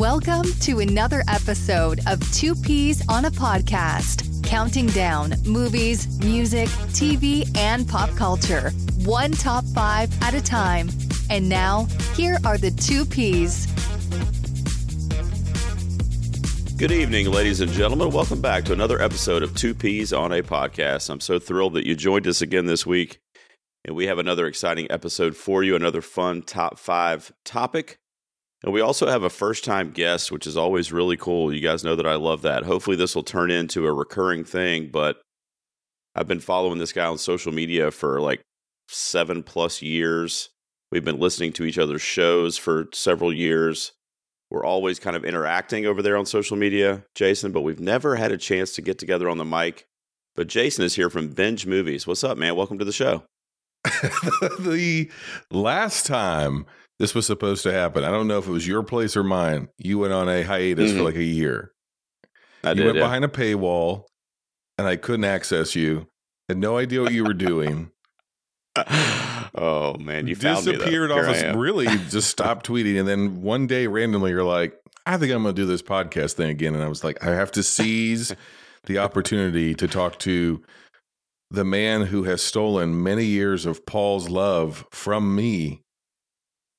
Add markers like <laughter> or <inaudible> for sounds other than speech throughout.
Welcome to another episode of Two Peas on a Podcast, counting down movies, music, TV, and pop culture, one top five at a time. And now, here are the two Peas. Good evening, ladies and gentlemen. Welcome back to another episode of Two Peas on a Podcast. I'm so thrilled that you joined us again this week. And we have another exciting episode for you, another fun top five topic. And we also have a first time guest, which is always really cool. You guys know that I love that. Hopefully, this will turn into a recurring thing, but I've been following this guy on social media for like seven plus years. We've been listening to each other's shows for several years we're always kind of interacting over there on social media, Jason, but we've never had a chance to get together on the mic. But Jason is here from Binge Movies. What's up, man? Welcome to the show. <laughs> the last time this was supposed to happen, I don't know if it was your place or mine. You went on a hiatus mm-hmm. for like a year. I you did, went yeah. behind a paywall, and I couldn't access you. Had no idea what you were doing. <laughs> oh man, you disappeared off us. Really, <laughs> just stopped tweeting, and then one day randomly, you're like, "I think I'm going to do this podcast thing again." And I was like, "I have to seize the opportunity to talk to the man who has stolen many years of Paul's love from me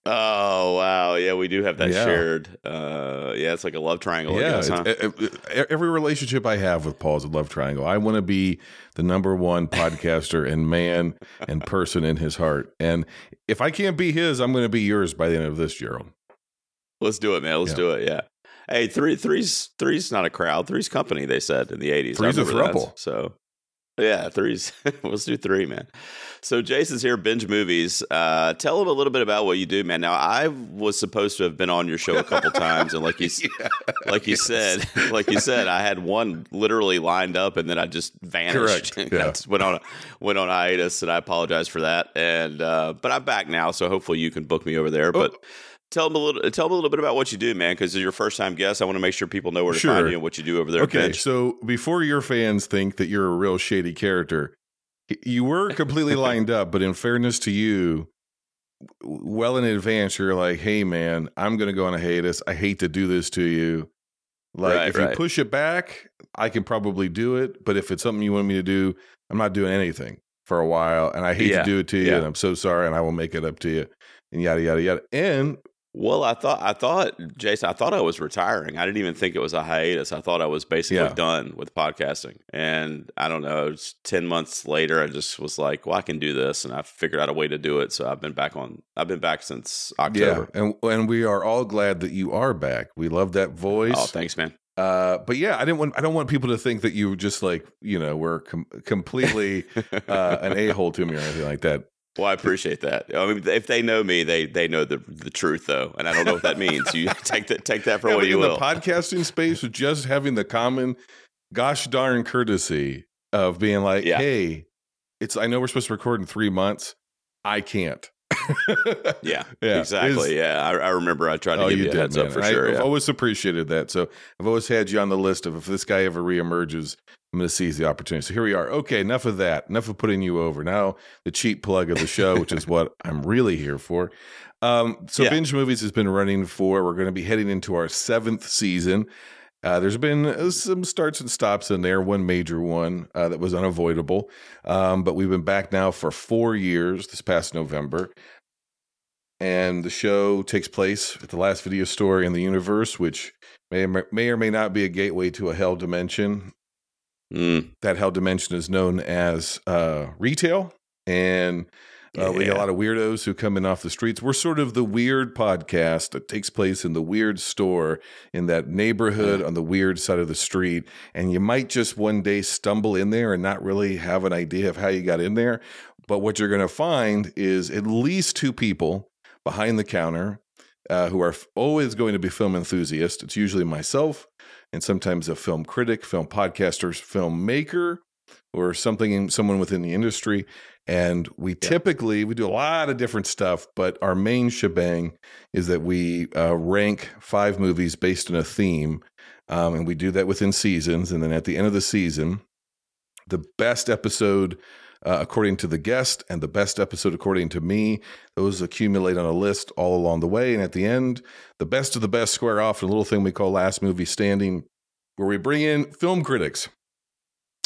Oh wow, yeah, we do have that yeah. shared. Uh, yeah, it's like a love triangle. Yeah, guess, huh? it, it, every relationship I have with Paul is a love triangle. I want to be the number one podcaster and man and person in his heart. And if I can't be his, I'm going to be yours by the end of this, Gerald. Let's do it, man. Let's yeah. do it. Yeah. Hey, three, three's, three's not a crowd. Three's company. They said in the '80s. Three's a throuple. So yeah, threes. <laughs> Let's do three, man. So Jason's here, binge movies. Uh, tell him a little bit about what you do, man. Now I was supposed to have been on your show a couple times, and like you, <laughs> yeah, like you yes. said, <laughs> like you said, I had one literally lined up, and then I just vanished. Correct. Yeah. went on went on hiatus, and I apologize for that. And uh, but I'm back now, so hopefully you can book me over there. Oh. Tell them a little tell them a little bit about what you do man because your first time guest i want to make sure people know where to sure. find you and what you do over there okay so before your fans think that you're a real shady character you were completely <laughs> lined up but in fairness to you well in advance you're like hey man i'm gonna go on a hiatus i hate to do this to you like right, if right. you push it back i can probably do it but if it's something you want me to do i'm not doing anything for a while and i hate yeah. to do it to you yeah. and i'm so sorry and i will make it up to you and yada yada yada and well, I thought I thought Jason, I thought I was retiring. I didn't even think it was a hiatus. I thought I was basically yeah. done with podcasting. And I don't know, ten months later, I just was like, "Well, I can do this," and I figured out a way to do it. So I've been back on. I've been back since October. Yeah, and and we are all glad that you are back. We love that voice. Oh, thanks, man. Uh, but yeah, I didn't want I don't want people to think that you just like you know were com- completely uh, an <laughs> a hole to me or anything like that. Well, I appreciate that. I mean, if they know me, they they know the the truth, though, and I don't know what that means. You <laughs> take that take that for yeah, what you in will. the podcasting space, just having the common, gosh darn courtesy of being like, yeah. "Hey, it's I know we're supposed to record in three months. I can't." Yeah, <laughs> yeah, exactly. It's, yeah, I, I, remember I tried to oh, give you, you did, heads man. up for I, sure. I've yeah. always appreciated that. So I've always had you on the list of if this guy ever reemerges, I'm going to seize the opportunity. So here we are. Okay, enough of that. Enough of putting you over. Now the cheap plug of the show, which is what I'm really here for. Um, so Yeah. binge movies has been running for. We're going to be heading into our seventh season. Uh, there's been uh, some starts and stops in there. One major one uh, that was unavoidable, um, but we've been back now for four years. This past November, and the show takes place at the last video store in the universe, which may may or may not be a gateway to a hell dimension. Mm, That hell dimension is known as uh, retail, and uh, we got a lot of weirdos who come in off the streets. We're sort of the weird podcast that takes place in the weird store in that neighborhood on the weird side of the street. And you might just one day stumble in there and not really have an idea of how you got in there. But what you're going to find is at least two people behind the counter uh, who are always going to be film enthusiasts. It's usually myself and sometimes a film critic, film podcaster, filmmaker, or something someone within the industry. And we typically we do a lot of different stuff, but our main shebang is that we uh, rank five movies based on a theme, um, and we do that within seasons. And then at the end of the season, the best episode uh, according to the guest and the best episode according to me. Those accumulate on a list all along the way. And at the end, the best of the best square off in a little thing we call Last Movie Standing, where we bring in film critics.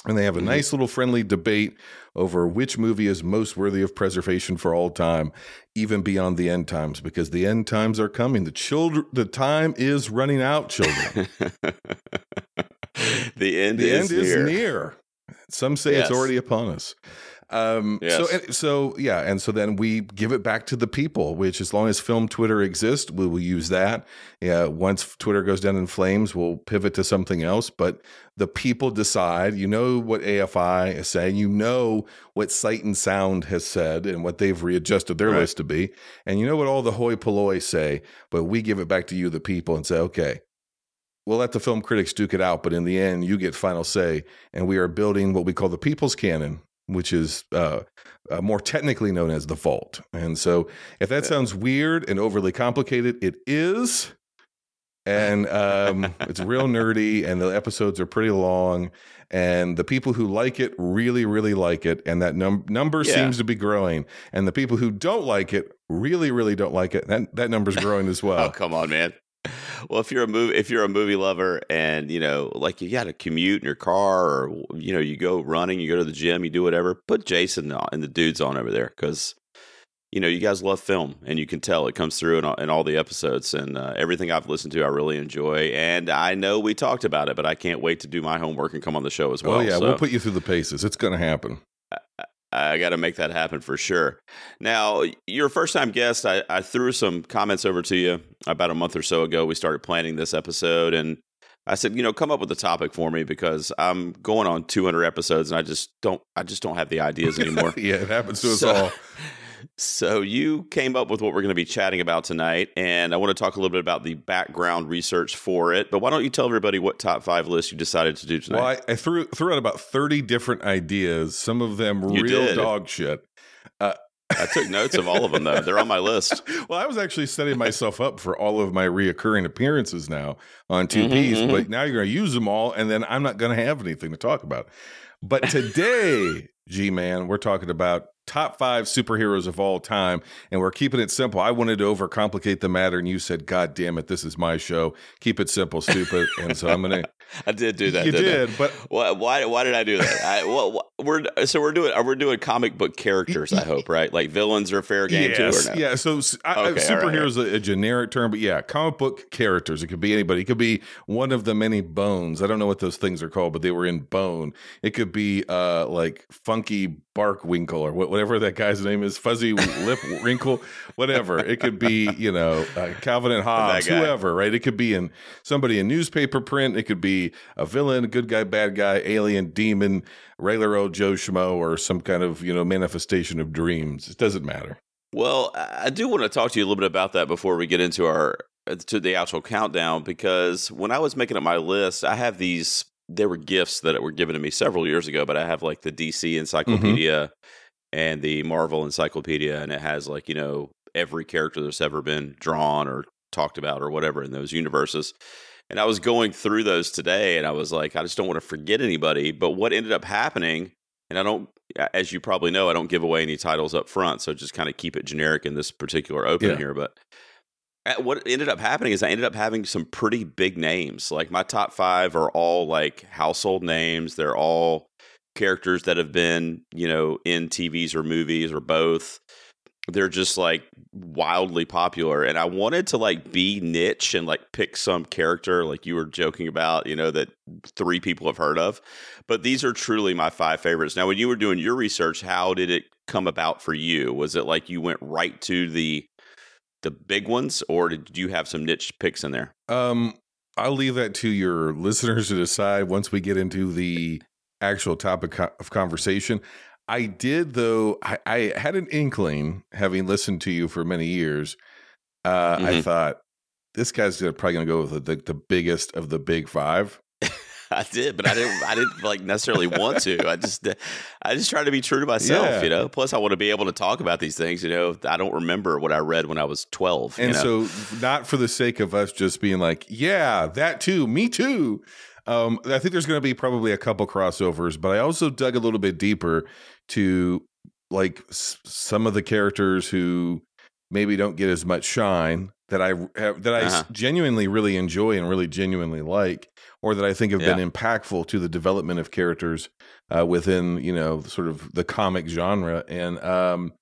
And they have a Mhm. nice little friendly debate over which movie is most worthy of preservation for all time, even beyond the end times, because the end times are coming. The children, the time is running out, children. <laughs> the end the is end is near. near. Some say it's already upon us. Um, So, Yes. and- so yeah, and so then we give it back to the people. Which, as long as film Twitter exists, we will use that. Yeah, once Twitter goes down in flames, we'll pivot to something else. But the people decide. You know what AFI is saying. You know what Sight and Sound has said, and what they've readjusted their Right. list to be. And you know what all the hoi polloi say. But we give it back to you, the people, and say, okay. We'll let the film critics duke it out, but in the end, you get final say. And we are building what we call the People's Canon, which is uh, uh, more technically known as the Vault. And so, if that sounds weird and overly complicated, it is. <laughs> And um, it's real nerdy, and the episodes are pretty long. And the people who like it really, really like it, and that num- number Yeah. seems to be growing. And the people who don't like it really, really don't like it. That that number's growing as <laughs> well. Oh, come on, man. Well, if you're a movie, if you're a movie lover, and you know, like you got to commute in your car, or you know, you go running, you go to the gym, you do whatever, put Jason and the dudes on over there because you know you guys love film, and you can tell it comes through in all, in all the episodes, and uh, everything I've listened to, I really enjoy. And I know we talked about it, but I can't wait to do my homework and come on the show as well. oh yeah, so. we'll put you through the paces. It's going to happen. I got to make that happen for sure. Now, your first time guest, I, I threw some comments over to you about a month or so ago. We started planning this episode, and I said, you know, come up with a topic for me because I'm going on 200 episodes, and I just don't, I just don't have the ideas <laughs> anymore. yeah, it happens to us So- all. <laughs> So you came up with what we're going to be chatting about tonight, and I want to talk a little bit about the background research for it. But why don't you tell everybody what top five list you decided to do tonight? Well, I, I threw threw out about thirty different ideas. Some of them You real did. dog shit. I took notes of all of them though; they're on my list. <laughs> Well, I was actually setting myself up for all of my reoccurring appearances now on 2 Mhm, Ps, mhm. but now you're going to use them all, and then I'm not going to have anything to talk about. But today, G Man, we're talking about top five superheroes of all time, and we're keeping it simple. I wanted to overcomplicate the matter, and you said, "God damn it, this is my show. Keep it simple, stupid." and so I'm to. I did do that. You didn't I? but Why, why? Why did I do that? I, well, wh- we're so we're doing we're doing comic book characters. I hope, right? Like villains are fair game yes, too, or no? yeah. So I- Okay, all right, a, generic term, but yeah, comic book characters. It could be anybody. It could be one of the many bones. I don't know what those things are called, but they were in Bone. It could be uh like Funky Barkwinkle or whatever that guy's name is, Fuzzy Lip Wrinkle, whatever. It could be you know uh, Calvin and <laughs> Hobbes, whoever. Right? It could be in somebody in newspaper print. It could be a villain, a good guy, bad guy, alien, demon, regular old Joe Schmo, or some kind of you know manifestation of dreams. It doesn't matter. Well, I do want to talk to you a little bit about that before we get into our uh, to the actual countdown because when I was making up my list, I have these. There were gifts that were given to me several years ago, but I have like the DC Encyclopedia and the Marvel Encyclopedia, and it has like you know every character that's ever been drawn or talked about or whatever in those universes. And I was going through those today, and I was like, I just don't want to forget anybody. But what ended up happening, and I don't, as you probably know, I don't give away any titles up front, so just kind of keep it generic in this particular open Yeah. here. But what ended up happening is I ended up having some pretty big names. Like my top five are all like household names. They're all characters that have been, you know, in TVs or movies or both. They're just like wildly popular. And I wanted to like be niche and like pick some character like you were joking about, you know, that three people have heard of. But these are truly my five favorites. Now, when you were doing your research, how did it come about for you? Was it like you went right to the the big ones, or did you have some niche picks in there? Um, I'll leave that to your <laughs> listeners to decide once we get into the actual topic of conversation. I did, though, I, I had an inkling, having listened to you for many years. Uh, I Mhm. thought this guy's gonna, probably going to go with the, the biggest of the big five. <laughs> I did, but I didn't. I didn't like necessarily want to. I just, I just try to be true to myself, Yeah. you know. Plus, I want to be able to talk about these things. You know, I don't remember what I read when I was twelve. And you know? so, not for the sake of us just being like, yeah, that too, me too. Um, I think there's going to be probably a couple crossovers, but I also dug a little bit deeper to like s- some of the characters who maybe don't get as much shine that I have, that I Uh-huh. genuinely really enjoy and really genuinely like, or that I think have Yeah. been impactful to the development of characters uh, within you know sort of the comic genre. And um,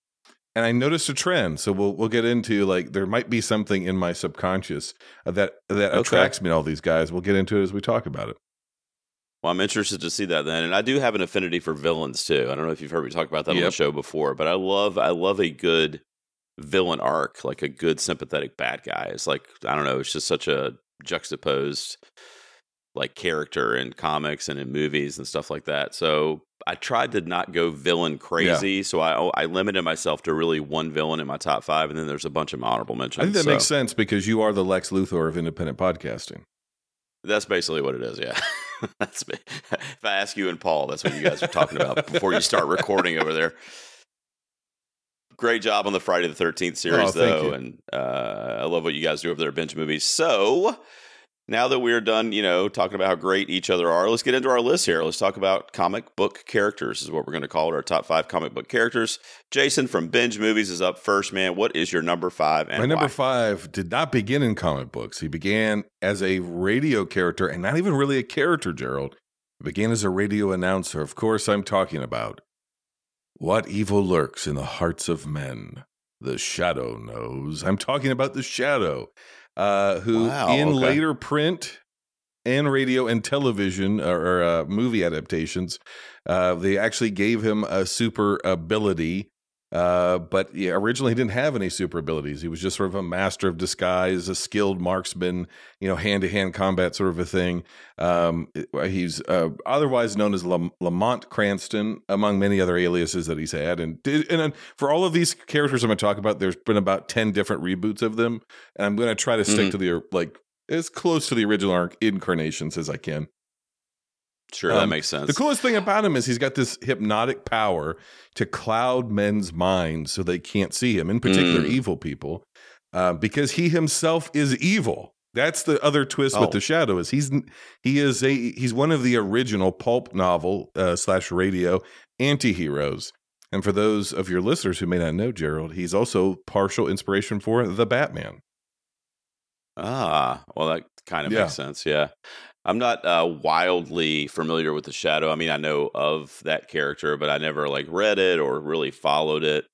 and I noticed a trend. So we'll we'll get into like there might be something in my subconscious that that Okay. attracts me to all these guys. We'll get into it as we talk about it. Well, I'm interested to see that then, and I do have an affinity for villains too. I don't know if you've heard me talk about that on the show before, but I love I love a good villain arc, like a good sympathetic bad guy. It's like I don't know, it's just such a juxtaposed like character in comics and in movies and stuff like that. So I tried to not go villain crazy, so I I limited myself to really one villain in my top five, and then there's a bunch of honorable mentions. I think that So makes sense because you are the Lex Luthor of independent podcasting. That's basically what it is. Yeah. <laughs> that's me. <laughs> if I ask you and Paul, that's what you guys are talking about before you start recording over there. Great job on the Friday the Thirteenth series, Oh, though, and uh, I love what you guys do over there Binge Movies. So now that we're done, you know, talking about how great each other are, let's get into our list here. Let's talk about comic book characters. Is what we're going to call it. Our top five comic book characters. Jason from Binge Movies is up first. Man, what is your number five? And My number why? five did not begin in comic books. He began as a radio character and not even really a character, Gerald. He began as a radio announcer. Of course, I'm talking about what evil lurks in the hearts of men. The Shadow knows. I'm talking about the Shadow, uh, who Wow, in okay. later print and radio and television or, or uh, movie adaptations, uh, they actually gave him a super ability. Uh, but yeah, originally he didn't have any super abilities. He was just sort of a master of disguise, a skilled marksman, you know, hand to hand combat sort of a thing. Um, he's uh, otherwise known as Lam- Lamont Cranston, among many other aliases that he's had. And and then for all of these characters I'm going to talk about, there's been about ten different reboots of them, and I'm going to try to stick Mhm. to the like as close to the original arc- incarnations as I can. Sure, that Um, makes sense. The coolest thing about him is he's got this hypnotic power to cloud men's minds so they can't see him, in particular, Mm. evil people, uh, because he himself is evil. That's the other twist Oh. with the shadow is he's he is a he's one of the original pulp novel uh, slash radio anti-heroes. And for those of your listeners who may not know Gerald, he's also partial inspiration for the Batman. Ah, well, that kind of Yeah. makes sense. Yeah. I'm not uh, wildly familiar with the Shadow. I mean, I know of that character, but I never like read it or really followed it.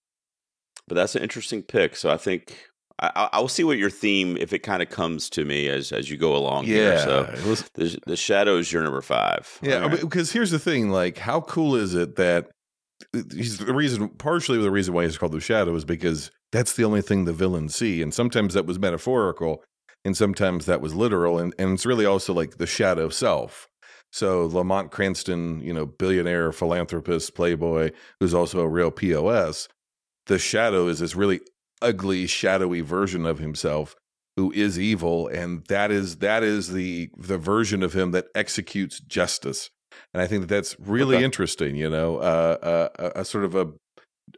But that's an interesting pick. So I think I, I- I'll see what your theme, if it kind of comes to me as as you go along. Here. So was the the Shadow is your number five. Yeah, right. because here's the thing: like, how cool is it that he's the reason? Partially, the reason why he's called the Shadow is because that's the only thing the villains see, and sometimes that was metaphorical, and sometimes that was literal, and and it's really also like the shadow self. So Lamont Cranston, you know, billionaire, philanthropist, playboy, who's also a real POS. The shadow is this really ugly, shadowy version of himself who is evil, and that is that is the the version of him that executes justice. And I think that that's really Okay. interesting. You know, uh, uh, a, a sort of a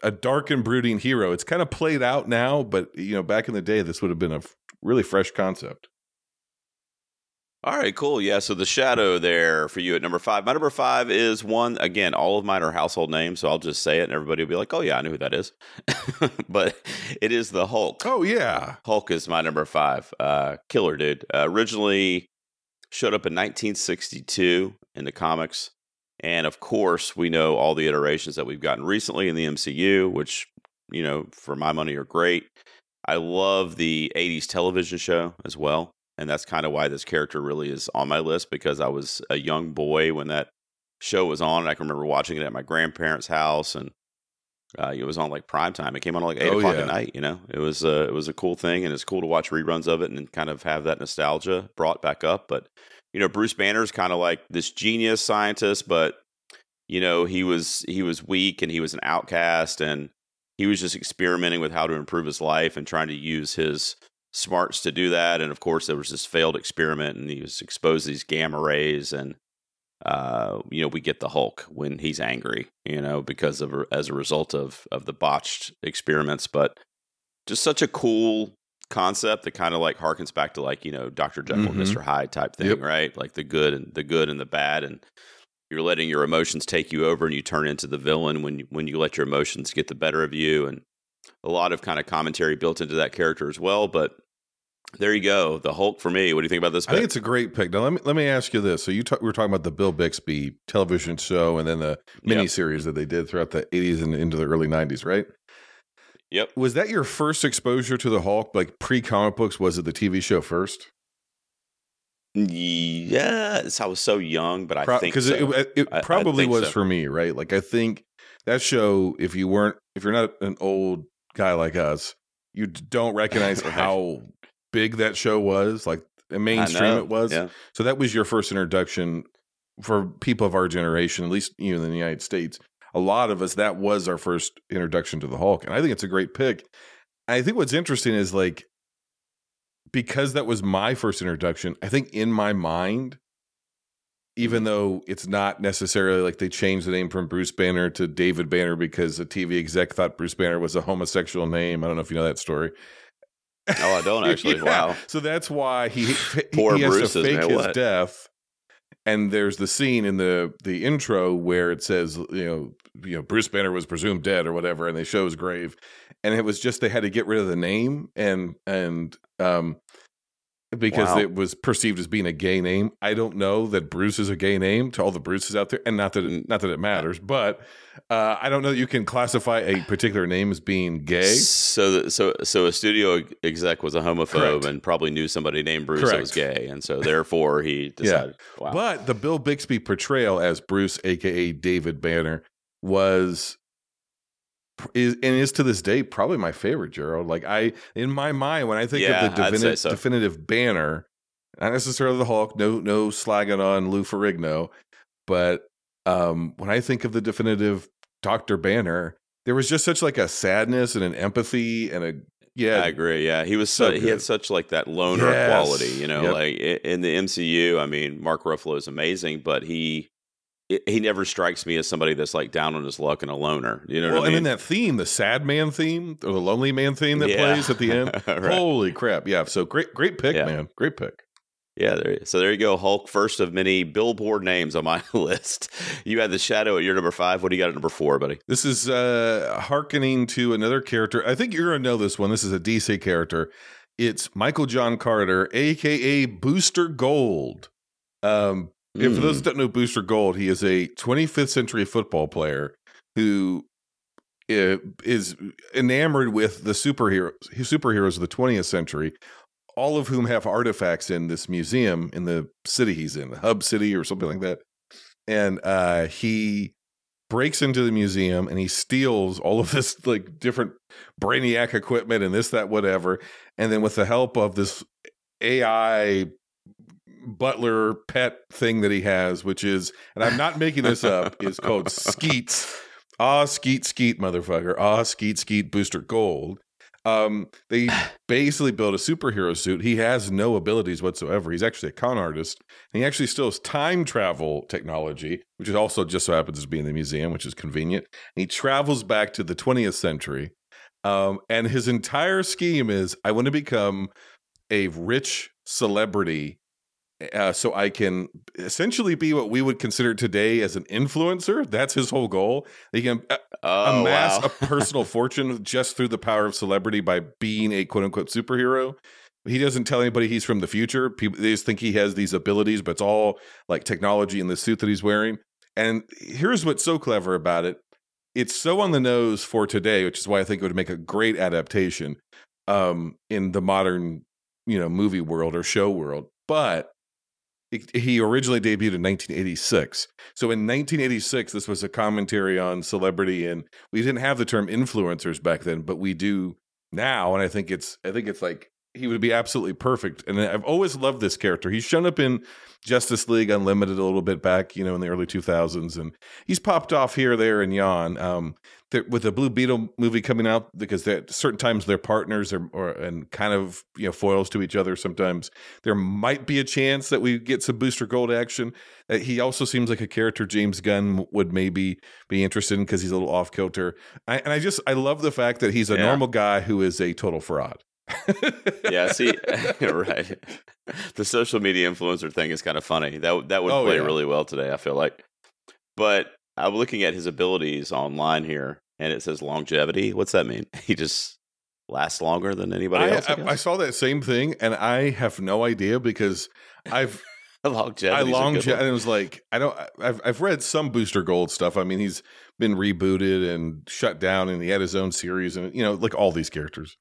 a dark and brooding hero. It's kind of played out now, but you know, back in the day, this would have been a really fresh concept. All right, cool. Yeah, so the shadow there for you at number five. My number five is one, again, all of mine are household names, so I'll just say it and everybody will be like, oh, yeah, I know who that is. <laughs> but it is the Hulk. Oh yeah, Hulk is my number five. Uh, killer dude. Uh, originally showed up in 1962 in the comics. And of course, we know all the iterations that we've gotten recently in the MCU, which, you know, for my money are great. I love the 80s television show as well. And that's kind of why this character really is on my list because I was a young boy when that show was on. And I can remember watching it at my grandparents' house and uh, it was on like prime time. It came on like eight Oh, o'clock yeah. at night. You know, it was uh, it was a cool thing, and it's cool to watch reruns of it and kind of have that nostalgia brought back up. But you know, Bruce Banner's kind of like this genius scientist, but you know, he was he was weak and he was an outcast, and he was just experimenting with how to improve his life and trying to use his smarts to do that. And of course, there was this failed experiment, and he was exposed to these gamma rays and uh, you know, we get the Hulk when he's angry, you know, because of as a result of of the botched experiments. But just such a cool concept that kind of like harkens back to like you know Dr. Jekyll and Mhm. Mr. Hyde type thing, Yep. right? Like the good and the good and the bad, and you're letting your emotions take you over, and you turn into the villain when you, when you let your emotions get the better of you, and a lot of kind of commentary built into that character as well. But there you go, the Hulk for me. What do you think about this? I think it's a great pick. Now let me let me ask you this. So you talk, we were talking about the Bill Bixby television show and then the Yep. miniseries that they did throughout the 80s and into the early 90s, right? Yep. Was that your first exposure to the Hulk? Like pre comic books, was it the TV show first? Yes, I was so young, but I think because so. it, it I- I probably was so. for me, right? Like I think that show, if you weren't, if you're not an old guy like us, you don't <laughs> recognize Right. how big that show was, like mainstream it was. Yeah. So that was your first introduction for people of our generation, at least you know, in the United States. A lot of us, that was our first introduction to the Hulk. And I think it's a great pick. I think what's interesting is like, because that was my first introduction, I think in my mind, even mm-hmm. though it's not necessarily like they changed the name from Bruce Banner to David Banner because a TV exec thought Bruce Banner was a homosexual name. I don't know if you know that story. Oh, I don't <laughs> actually. Yeah. Wow. So that's why he <laughs> Poor he has Bruce to fake his what? death. And there's the scene in the the intro where it says, you know, you know, Bruce Banner was presumed dead or whatever, and they show his grave. And it was just they had to get rid of the name and and um because Wow. it was perceived as being a gay name. I don't know that Bruce is a gay name to all the Bruces out there, and not that it, not that it matters, but uh, I don't know that you can classify a particular name as being gay. So, the, so, so a studio exec was a homophobe Correct. and probably knew somebody named Bruce that was gay, and so <laughs> therefore he decided. Wow. But the Bill Bixby portrayal as Bruce, aka David Banner, was is and is to this day probably my favorite. Gerald, like I in my mind when I think Yeah, of the definitive, so. definitive Banner, not necessarily the Hulk. No, no slagging on Lou Ferrigno, but um, when I think of the definitive Doctor Banner, there was just such like a sadness and an empathy and a yeah. I agree. Yeah, he was So so, he had such like that loner Yes. quality. You know, Yep. like in the MCU. I mean, Mark Ruffalo is amazing, but he he never strikes me as somebody that's like down on his luck and a loner. You know well, what I and mean? then that theme, the sad man theme or the lonely man theme that Yeah. plays at the end. <laughs> Right. Holy crap! Yeah, so great, great pick, Yeah. man. Great pick. Yeah, there, so there you go. Hulk, first of many billboard names on my <laughs> list. You had the Shadow at your number five. What do you got at number four, buddy? This is uh hearkening to another character. I think you're gonna know this one. This is a DC character. It's Michael John Carter, aka Booster Gold. Um, if for those Mm. that don't know Booster Gold, he is a 25th century football player who uh, enamored with the superhero superheroes of the 20th century, all of whom have artifacts in this museum in the city he's in, the Hub City or something like that. And uh, he breaks into the museum and he steals all of this like different brainiac equipment and this that whatever and then with the help of this ai butler pet thing that he has which is and i'm not making this up <laughs> is called skeets. Ah skeet skeet motherfucker. Ah skeet skeet booster gold. Um they <sighs> basically build a superhero suit. He has no abilities whatsoever. He's actually a con artist. And he actually still has time travel technology, which is also just so happens to be in the museum, which is convenient. And he travels back to the 20th century. Um, and his entire scheme is I want to become a rich celebrity uh, so I can essentially be what we would consider today as an influencer. That's his whole goal. He can uh, Oh, amass wow. a personal <laughs> fortune just through the power of celebrity by being a quote unquote superhero. He doesn't tell anybody he's from the future. People they just think he has these abilities, but it's all like technology in the suit that he's wearing. And here's what's so clever about it. It's so on the nose for today, which is why I think it would make a great adaptation um, in the modern, you know, movie world or show world. But he originally debuted in 1986. So in 1986, this was a commentary on celebrity, and we didn't have the term influencers back then, but we do now. And I think it's, I think it's like he would be absolutely perfect. And I've always loved this character. He's shown up in Justice League Unlimited a little bit back, you know, in the early 2000s, and he's popped off here, there, and yon. Um, with the Blue Beetle movie coming out, because at certain times they're partners or, or and kind of you know foils to each other. Sometimes there might be a chance that we get some Booster Gold action. Uh, he also seems like a character James Gunn would maybe be interested in because he's a little off kilter. And I just I love the fact that he's a Yeah. normal guy who is a total fraud. yeah, <laughs> see, <laughs> right. <laughs> The social media influencer thing is kind of funny. That that would Oh, play yeah. really well today. I feel like, but I'm looking at his abilities online here, and it says longevity. What's that mean? <laughs> He just lasts longer than anybody I, else. I, I, I saw that same thing, and I have no idea because I've <laughs> longevity. I long and it was like I don't I've I've read some Booster Gold stuff. I mean, he's been rebooted and shut down, and he had his own series, and you know, like all these characters.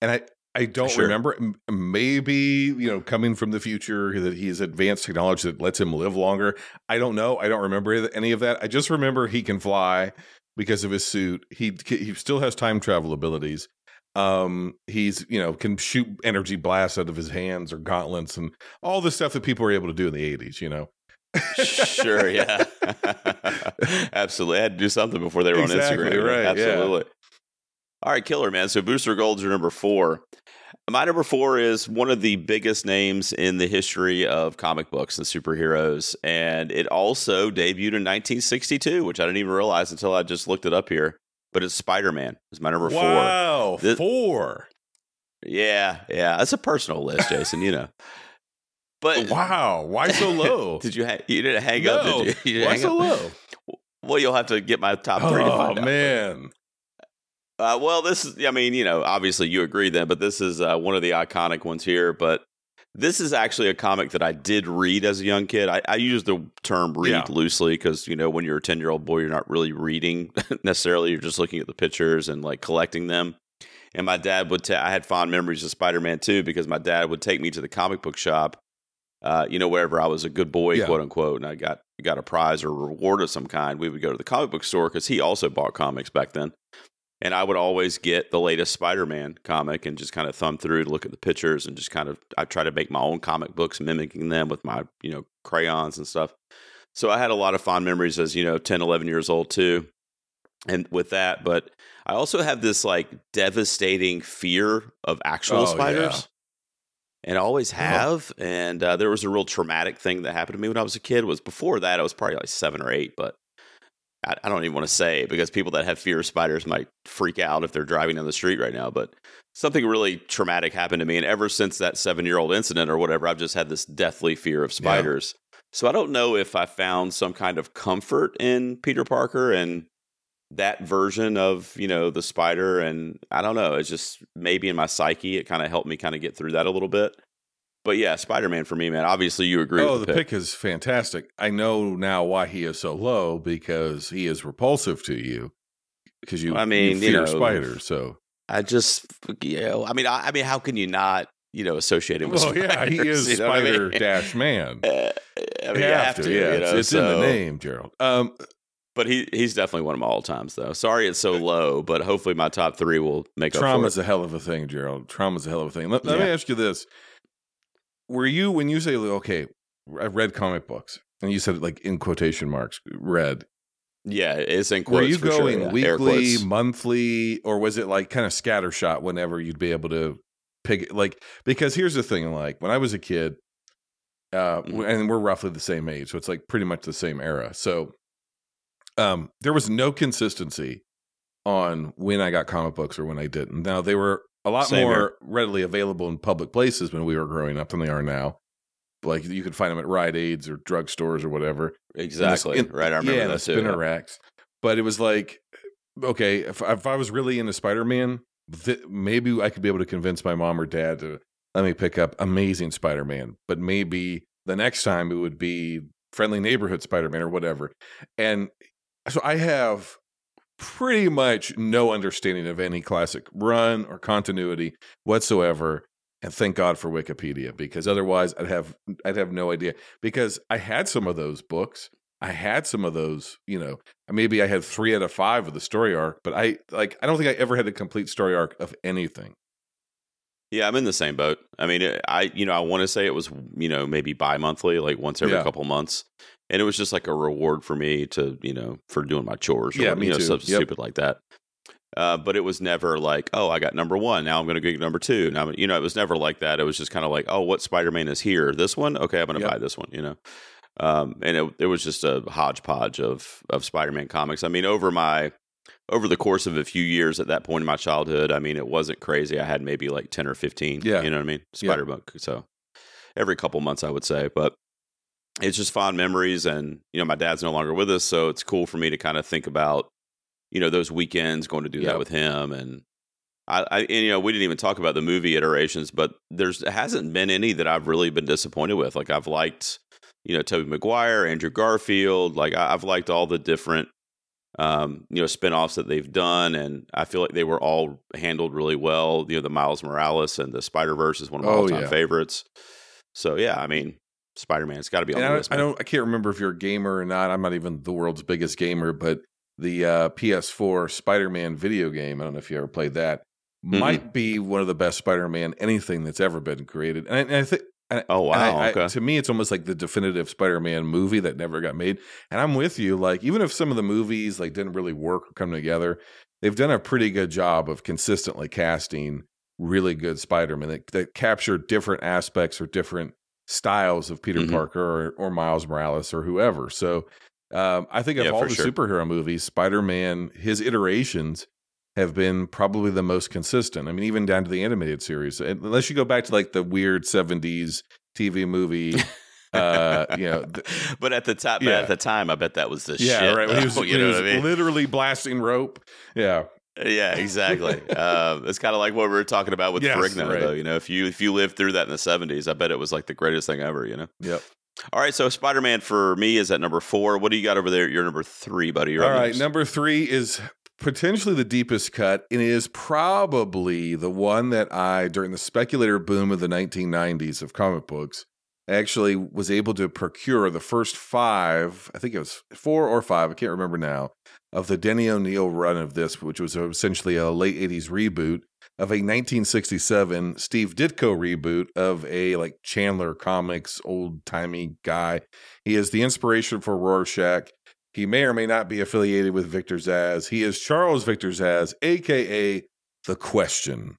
And I I don't Sure. remember. Maybe you know, coming from the future, that he's advanced technology that lets him live longer. I don't know. I don't remember any of that. I just remember he can fly because of his suit. He he still has time travel abilities. Um, he's you know can shoot energy blasts out of his hands or gauntlets and all the stuff that people were able to do in the eighties. You know. sure, yeah, <laughs> absolutely. I had to do something before they were Exactly, on Instagram. right, yeah. Absolutely. All right, killer man. So Booster Gold's your number four. My number four is one of the biggest names in the history of comic books and superheroes, and it also debuted in 1962, which I didn't even realize until I just looked it up here. But it's Spider Man. It's my number four. Wow, four. Yeah, yeah. That's a personal list, Jason. You know. <laughs> But Wow, why so <laughs> low? did you ha- you didn't hang up? Did you? <laughs> you? didn't Why so up? low? Well, you'll have to get my top three to Oh find out. man, Uh, well, this is, I mean, you know, obviously you agree then, but this is uh, one of the iconic ones here. But this is actually a comic that I did read as a young kid. I, I use the term read Yeah. loosely because, you know, when you're a 10 year old boy, you're not really reading <laughs> necessarily. You're just looking at the pictures and like collecting them. And my dad would, ta- I had fond memories of Spider Man too because my dad would take me to the comic book shop, uh, you know, wherever I was a good boy, Yeah. quote unquote, and I got, got a prize or reward of some kind. We would go to the comic book store because he also bought comics back then and I would always get the latest Spider-Man comic and just kind of thumb through to look at the pictures and just kind of I try to make my own comic books mimicking them with my, you know, crayons and stuff. So I had a lot of fond memories as, you know, 10, 11 years old too. And with that, but I also have this like devastating fear of actual Oh, spiders. And I always Uh-huh. have. And uh, there was a real traumatic thing that happened to me when I was a kid. Was before that I was probably like seven or eight, but I, I don't even want to say because people that have fear of spiders might freak out if they're driving down the street right now. But something really traumatic happened to me, and ever since that seven-year-old incident or whatever, I've just had this deathly fear of spiders. So I don't know if I found some kind of comfort in Peter Parker and that version of you know the spider, and I don't know. It's just maybe in my psyche, it kind of helped me kind of get through that a little bit. But yeah, Spider Man for me, man. Obviously, you agree. oh, with the the pick is fantastic. I know now why he is so low because he is repulsive to you because you. I mean, you fear know, spiders. So I just, you know, I mean, I, I mean, how can you not, you know, associate him with well, yeah, he <laughs> is you know what I Spider mean? Dash Man. Uh, <laughs> I mean, You you have to, yeah. you it's it's in the name, Gerald. Um, But he he's definitely one of my all times, though. Sorry, it's so low, but hopefully my top three will make up for Trauma's a hell of a thing, Gerald. Trauma's a hell of a thing. Let, let me ask you this: Were you when you say okay, I read comic books, and you said like in quotation marks, read? Yeah, it's in quotes. Were you for sure, going yeah. Weekly, monthly, or was it like kind of scattershot whenever you'd be able to pick it? Like because here's the thing: like when I was a kid, uh, Mhm. and we're roughly the same age, so it's like pretty much the same era. So, um, there was no consistency on when I got comic books or when I didn't. Now they were a lot Same more here. readily available in public places when we were growing up than they are now. Like you could find them at Rite Aids or drugstores or whatever. Exactly. In the- right. I remember yeah, that the too. spinner yeah. racks. But it was like, okay, if, if I was really into Spider Man, th- maybe I could be able to convince my mom or dad to let me pick up Amazing Spider Man. But maybe the next time it would be Friendly Neighborhood Spider Man or whatever. And so I have pretty much no understanding of any classic run or continuity whatsoever. And thank God for Wikipedia because otherwise I'd have I'd have no idea. Because I had some of those books. I had some of those, you know, maybe I had three out of five of the story arc, but I like I don't think I ever had a complete story arc of anything. Yeah, I'm in the same boat. I mean, I you know I want to say it was you know maybe bi-monthly, like once every Yeah. couple months, and it was just like a reward for me to you know for doing my chores. Or Yeah, me you know, too. Stuff Yep. stupid like that. Uh, but it was never like, oh, I got number one. Now I'm going to get number two. Now, you know, it was never like that. It was just kind of like, oh, what Spider Man is here? This one, okay, I'm going to Yep. buy this one. You know, um, and it, it was just a hodgepodge of of Spider Man comics. I mean, over my over the course of a few years at that point in my childhood, I mean, it wasn't crazy. I had maybe like 10 or 15. Yeah. You know what I mean? Spider book. So every couple months, I would say. But it's just fond memories. And, you know, my dad's no longer with us. So it's cool for me to kind of think about, you know, those weekends going to do Yep. that with him. And, I, I and, you know, we didn't even talk about the movie iterations, but there's hasn't been any that I've really been disappointed with. Like I've liked, you know, Tobey Maguire, Andrew Garfield. Like I, I've liked all the different, um, you know, spinoffs that they've done, and I feel like they were all handled really well. You know, the Miles Morales and the Spider Verse is one of my Oh, all time yeah. favorites. So yeah, I mean, Spider Man's got to be on I, list. I don't. I can't remember if you're a gamer or not. I'm not even the world's biggest gamer, but the uh, PS4 Spider-Man video game. I don't know if you ever played that. Mm-mm. Might be one of the best Spider-Man anything that's ever been created. And I, and I think. Oh wow! I- okay. to me, it's almost like the definitive Spider-Man movie that never got made. And I'm with you. Like, even if some of the movies like didn't really work or come together, they've done a pretty good job of consistently casting really good Spider-Man that, that capture different aspects or different styles of Peter Mhm. Parker or, or Miles Morales or whoever. So um, I think of Yeah, all the sure. superhero movies, Spider-Man, his iterations have been probably the most consistent. I mean, even down to the animated series, unless you go back to like the weird '70s TV movie. uh, you know, th- <laughs> but at the time, Yeah. at the time, I bet that was the yeah, shit. right. When he was, <laughs> you he know was I mean? literally blasting rope. Yeah, Yeah, exactly. <laughs> um, it's kind of like what we were talking about with Yes, Ferrigno, right. though. You know, if you if you lived through that in the seventies, I bet it was like the greatest thing ever. You know. yep. All right, so Spider Man for me is at number four. What do you got over there? You're number three, buddy. You're All up number three is potentially the deepest cut, and is probably the one that I, during the speculator boom of the 1990s of comic books, actually was able to procure the first five. I think it was four or five. I can't remember now. Of the Denny O'Neil run of this, which was essentially a late 80s reboot of a 1967 Steve Ditko reboot of a like Charlton Comics old timey guy. He is the inspiration for Rorschach. He may or may not be affiliated with Victor Szasz. He is Charles Victor Szasz, aka the Question.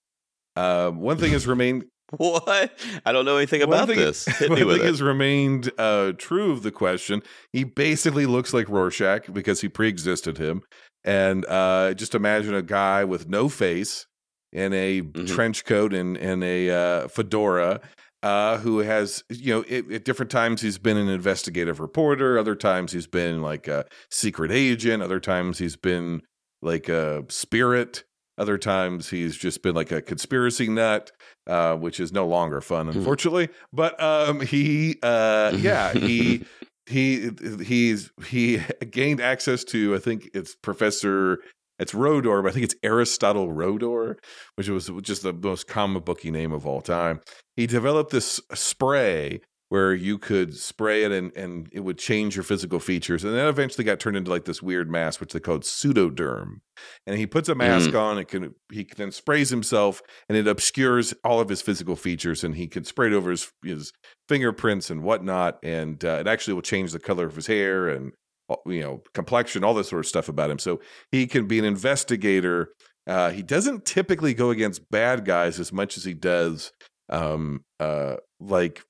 Uh, one thing has remained. <laughs> What? I don't know anything about thing- this. <laughs> Hit one thing it. has remained uh, true of the Question. He basically looks like Rorschach because he pre-existed him. And uh, just imagine a guy with no face in a Mhm. trench coat and, and a uh, fedora uh, who has, you know, at, at different times he's been an investigative reporter. Other times he's been like a secret agent. Other times he's been like a spirit. Other times he's just been like a conspiracy nut, uh, which is no longer fun, Hmm. unfortunately. But um, he, uh, <laughs> yeah, he he he's he <laughs> gained access to I think it's Professor it's Rodor, but I think it's Aristotle Rodor, which was just the most comic booky name of all time. He developed this spray where you could spray it and, and it would change your physical features. And then eventually got turned into like this weird mask, which they called pseudoderm. And he puts a mask on, it can he then sprays himself and it obscures all of his physical features and he can spray it over his, his fingerprints and whatnot. And uh, it actually will change the color of his hair and uh, you know complexion, all this sort of stuff about him. So he can be an investigator. Uh, he doesn't typically go against bad guys as much as he does um, uh, like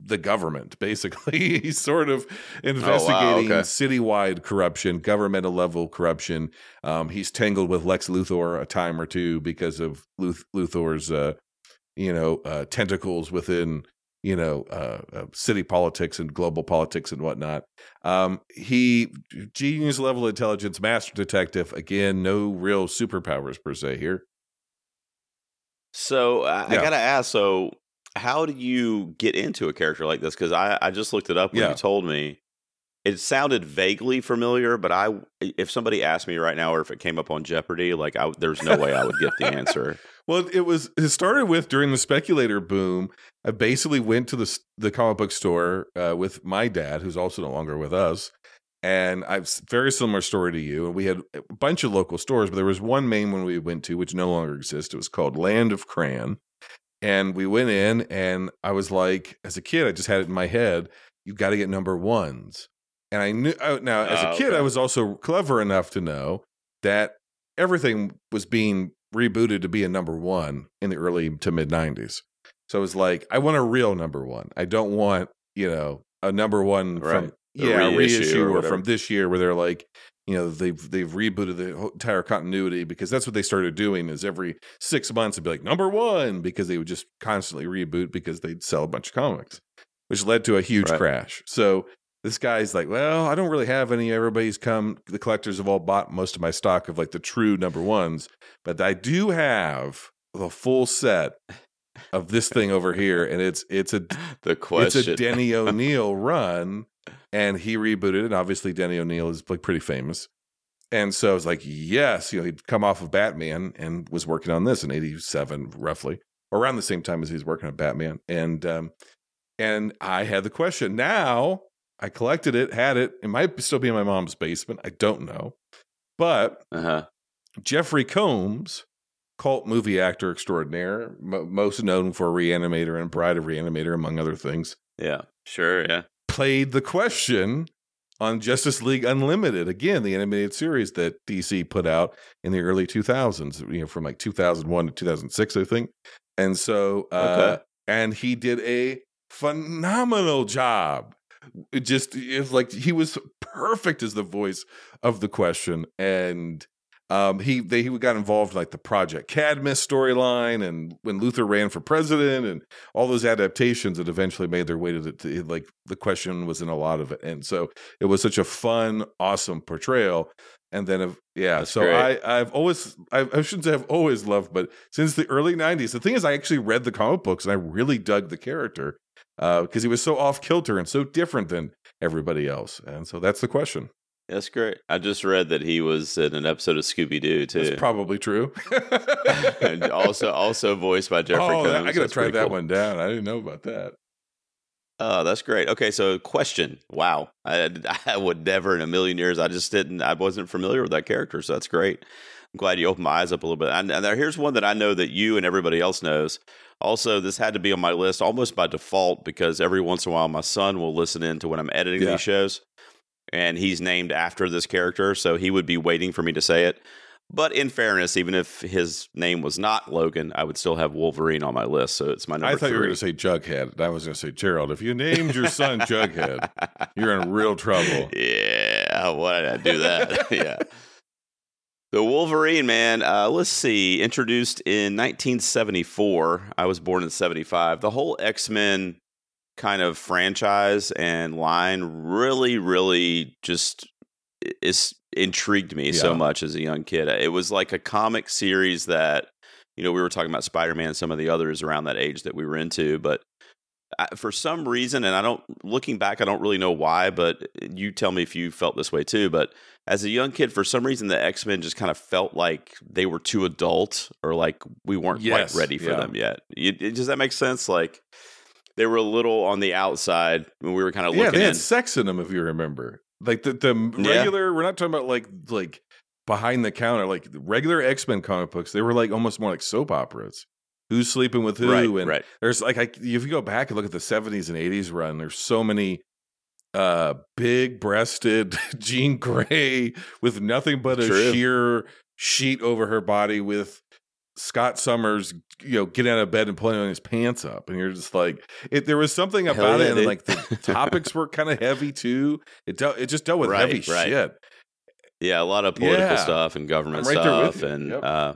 the government. Basically, <laughs> he's sort of investigating okay. citywide corruption, governmental level corruption. Um, he's tangled with Lex Luthor a time or two because of Luth- Luthor's, uh, you know, uh, tentacles within you know uh, uh, city politics and global politics and whatnot. Um, he genius level intelligence, master detective. Again, no real superpowers per se here. So I, I gotta ask. So how do you get into a character like this? Because I, I just looked it up when Yeah. you told me. It sounded vaguely familiar, but I, if somebody asked me right now, or if it came up on Jeopardy, like I, there's no way I would get the <laughs> answer. Well, it was it started with during the speculator boom. I basically went to the the comic book store uh, with my dad, who's also no longer with us, and I've very similar story to you. And we had a bunch of local stores, but there was one main one we went to, which no longer exists. It was called Land of Cran, and we went in, and I was like, as a kid, I just had it in my head, you got to get number ones. And I knew uh, now as a Oh, kid, okay. I was also clever enough to know that everything was being rebooted to be a number one in the early to mid 90s. So it was like, I want a real number one. I don't want, you know, a number one from Right. yeah reissue reissue, or or, from this year where they're like you know they've they've rebooted the entire continuity because that's what they started doing is every six months it'd be like number one because they would just constantly reboot because they'd sell a bunch of comics which led to a huge Right. crash so this guy's like well i don't really have any everybody's come the collectors have all bought most of my stock of like the true number ones but i do have the full set of this thing over here and it's it's a <laughs> The question. it's a Denny <laughs> O'Neil run, and he rebooted it. And obviously, Denny O'Neil is like pretty famous, and so I was like, yes, you know, he'd come off of Batman and was working on this in '87, roughly, around the same time as he was working on Batman, and um, and I had the question. Now I collected it, had it. It might still be in my mom's basement. I don't know, but uh-huh. Jeffrey Combs, cult movie actor extraordinaire, mo most known for Reanimator and Bride of Reanimator, among other things Yeah. Sure. Yeah. Played the question on Justice League Unlimited, again, the animated series that DC put out in the early 2000s, you know, from like 2001 to 2006, I think. And so, uh, Okay. and he did a phenomenal job. It just, it's like he was perfect as the voice of the question. And um, he they he got involved in like the Project Cadmus storyline, and when Luthor ran for president, and all those adaptations that eventually made their way to the to, like the question was in a lot of it, and so it was such a fun, awesome portrayal. And then, yeah, That's so great. I I've always I, I shouldn't say I've always loved, but since the early '90s, the thing is, I actually read the comic books and I really dug the character because he was so off kilter and so different than everybody else, and so that's the question. That's great. I just read that he was in an episode of Scooby Doo too. That's probably true. <laughs> and also also voiced by Jeffrey oh, Combs. I gotta try that cool. one down. I didn't know about that. Oh, that's great. Okay, so question. Wow, I, <laughs> I would never in a million years. I just didn't. I wasn't familiar with that character, so that's great. I'm glad you opened my eyes up a little bit. And, and uh, here's one that I know that you and everybody else knows. Also, this had to be on my list almost by default because every once in a while my son will listen in to when I'm editing Yeah. these shows, and he's named after this character, so he would be waiting for me to say it. But in fairness, even if his name was not Logan, I would still have Wolverine on my list. So it's my number I thought you were going to say Jughead. I was going to say Gerald. If you named your son Jughead, you're in real trouble. <laughs> Yeah, why did I do that? <laughs> yeah. The Wolverine, man. Uh, let's see. Introduced in 1974. I was born in 75. The whole X Men kind of franchise and line really, really just is intrigued me so much as a young kid. It was like a comic series that, you know, we were talking about Spider Man and some of the others around that age that we were into, but I, for some reason, and I don't, looking back, I don't really know why, but uh, you tell me if you felt this way too. But as a young kid, for some reason, the X Men just kind of felt like they were too adult or like we weren't Yes, quite ready for yeah. them yet. It- does that make sense? Like they were a little on the outside when we were kind of Yeah, looking they in. had sex in them, if you remember. Like the, the Yeah. regular, we're not talking about like like behind the counter, like regular X Men comic books. They were like almost more like soap operas. Who's sleeping with who? right, and right. there's like I, if you go back and look at the 70s and 80s run there's so many uh big breasted <laughs> jean grey with nothing but a True. sheer sheet over her body with scott summers you know getting out of bed and pulling on his pants up and you're just like it there was something Hell about yeah, it and dude. like the topics were kind of heavy too it dealt it just dealt with Right, heavy right. shit Yeah, a lot of political Yeah. stuff and government right stuff, and Yep. uh,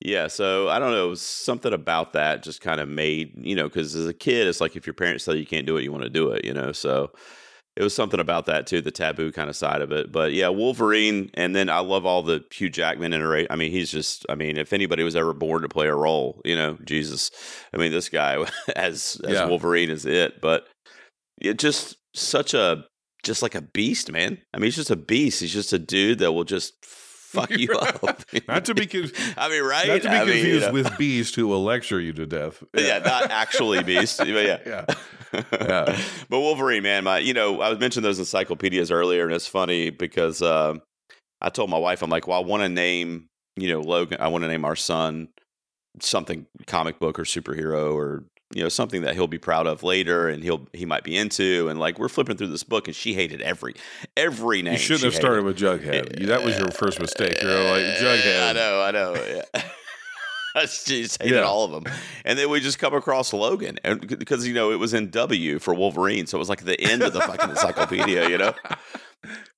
yeah. So I don't know, it was something about that just kind of made you know, because as a kid, it's like if your parents tell you you can't do it, you want to do it, you know. So it was something about that too, the taboo kind of side of it. But yeah, Wolverine, and then I love all the Hugh Jackman iteration. I mean, he's just, I mean, if anybody was ever born to play a role, you know, Jesus. I mean, this guy <laughs> as as Yeah. Wolverine is it, but it just such a just like a beast, man. I mean, he's just a beast. He's just a dude that will just fuck you <laughs> up. not to be <laughs> con- I mean, right? not to be I mean, you confused know. with beast who will lecture you to death <laughs> yeah, not actually beast, but yeah. yeah Yeah. but Wolverine, man, my you know, I was mentioning those encyclopedias earlier, and it's funny because um, I told my wife, I'm like, well, I want to name, you know, Logan. I want to name our son something comic book or superhero or you know something that he'll be proud of later and he'll he might be into and like we're flipping through this book and she hated every every name You shouldn't have started hated. with Jughead. You- That was your first mistake. You're like Jughead. I know, I know. Yeah. <laughs> she just hated Yeah. all of them. And then we just come across Logan, and because you know it was in W for Wolverine, so it was like the end of the fucking <laughs> encyclopedia, you know.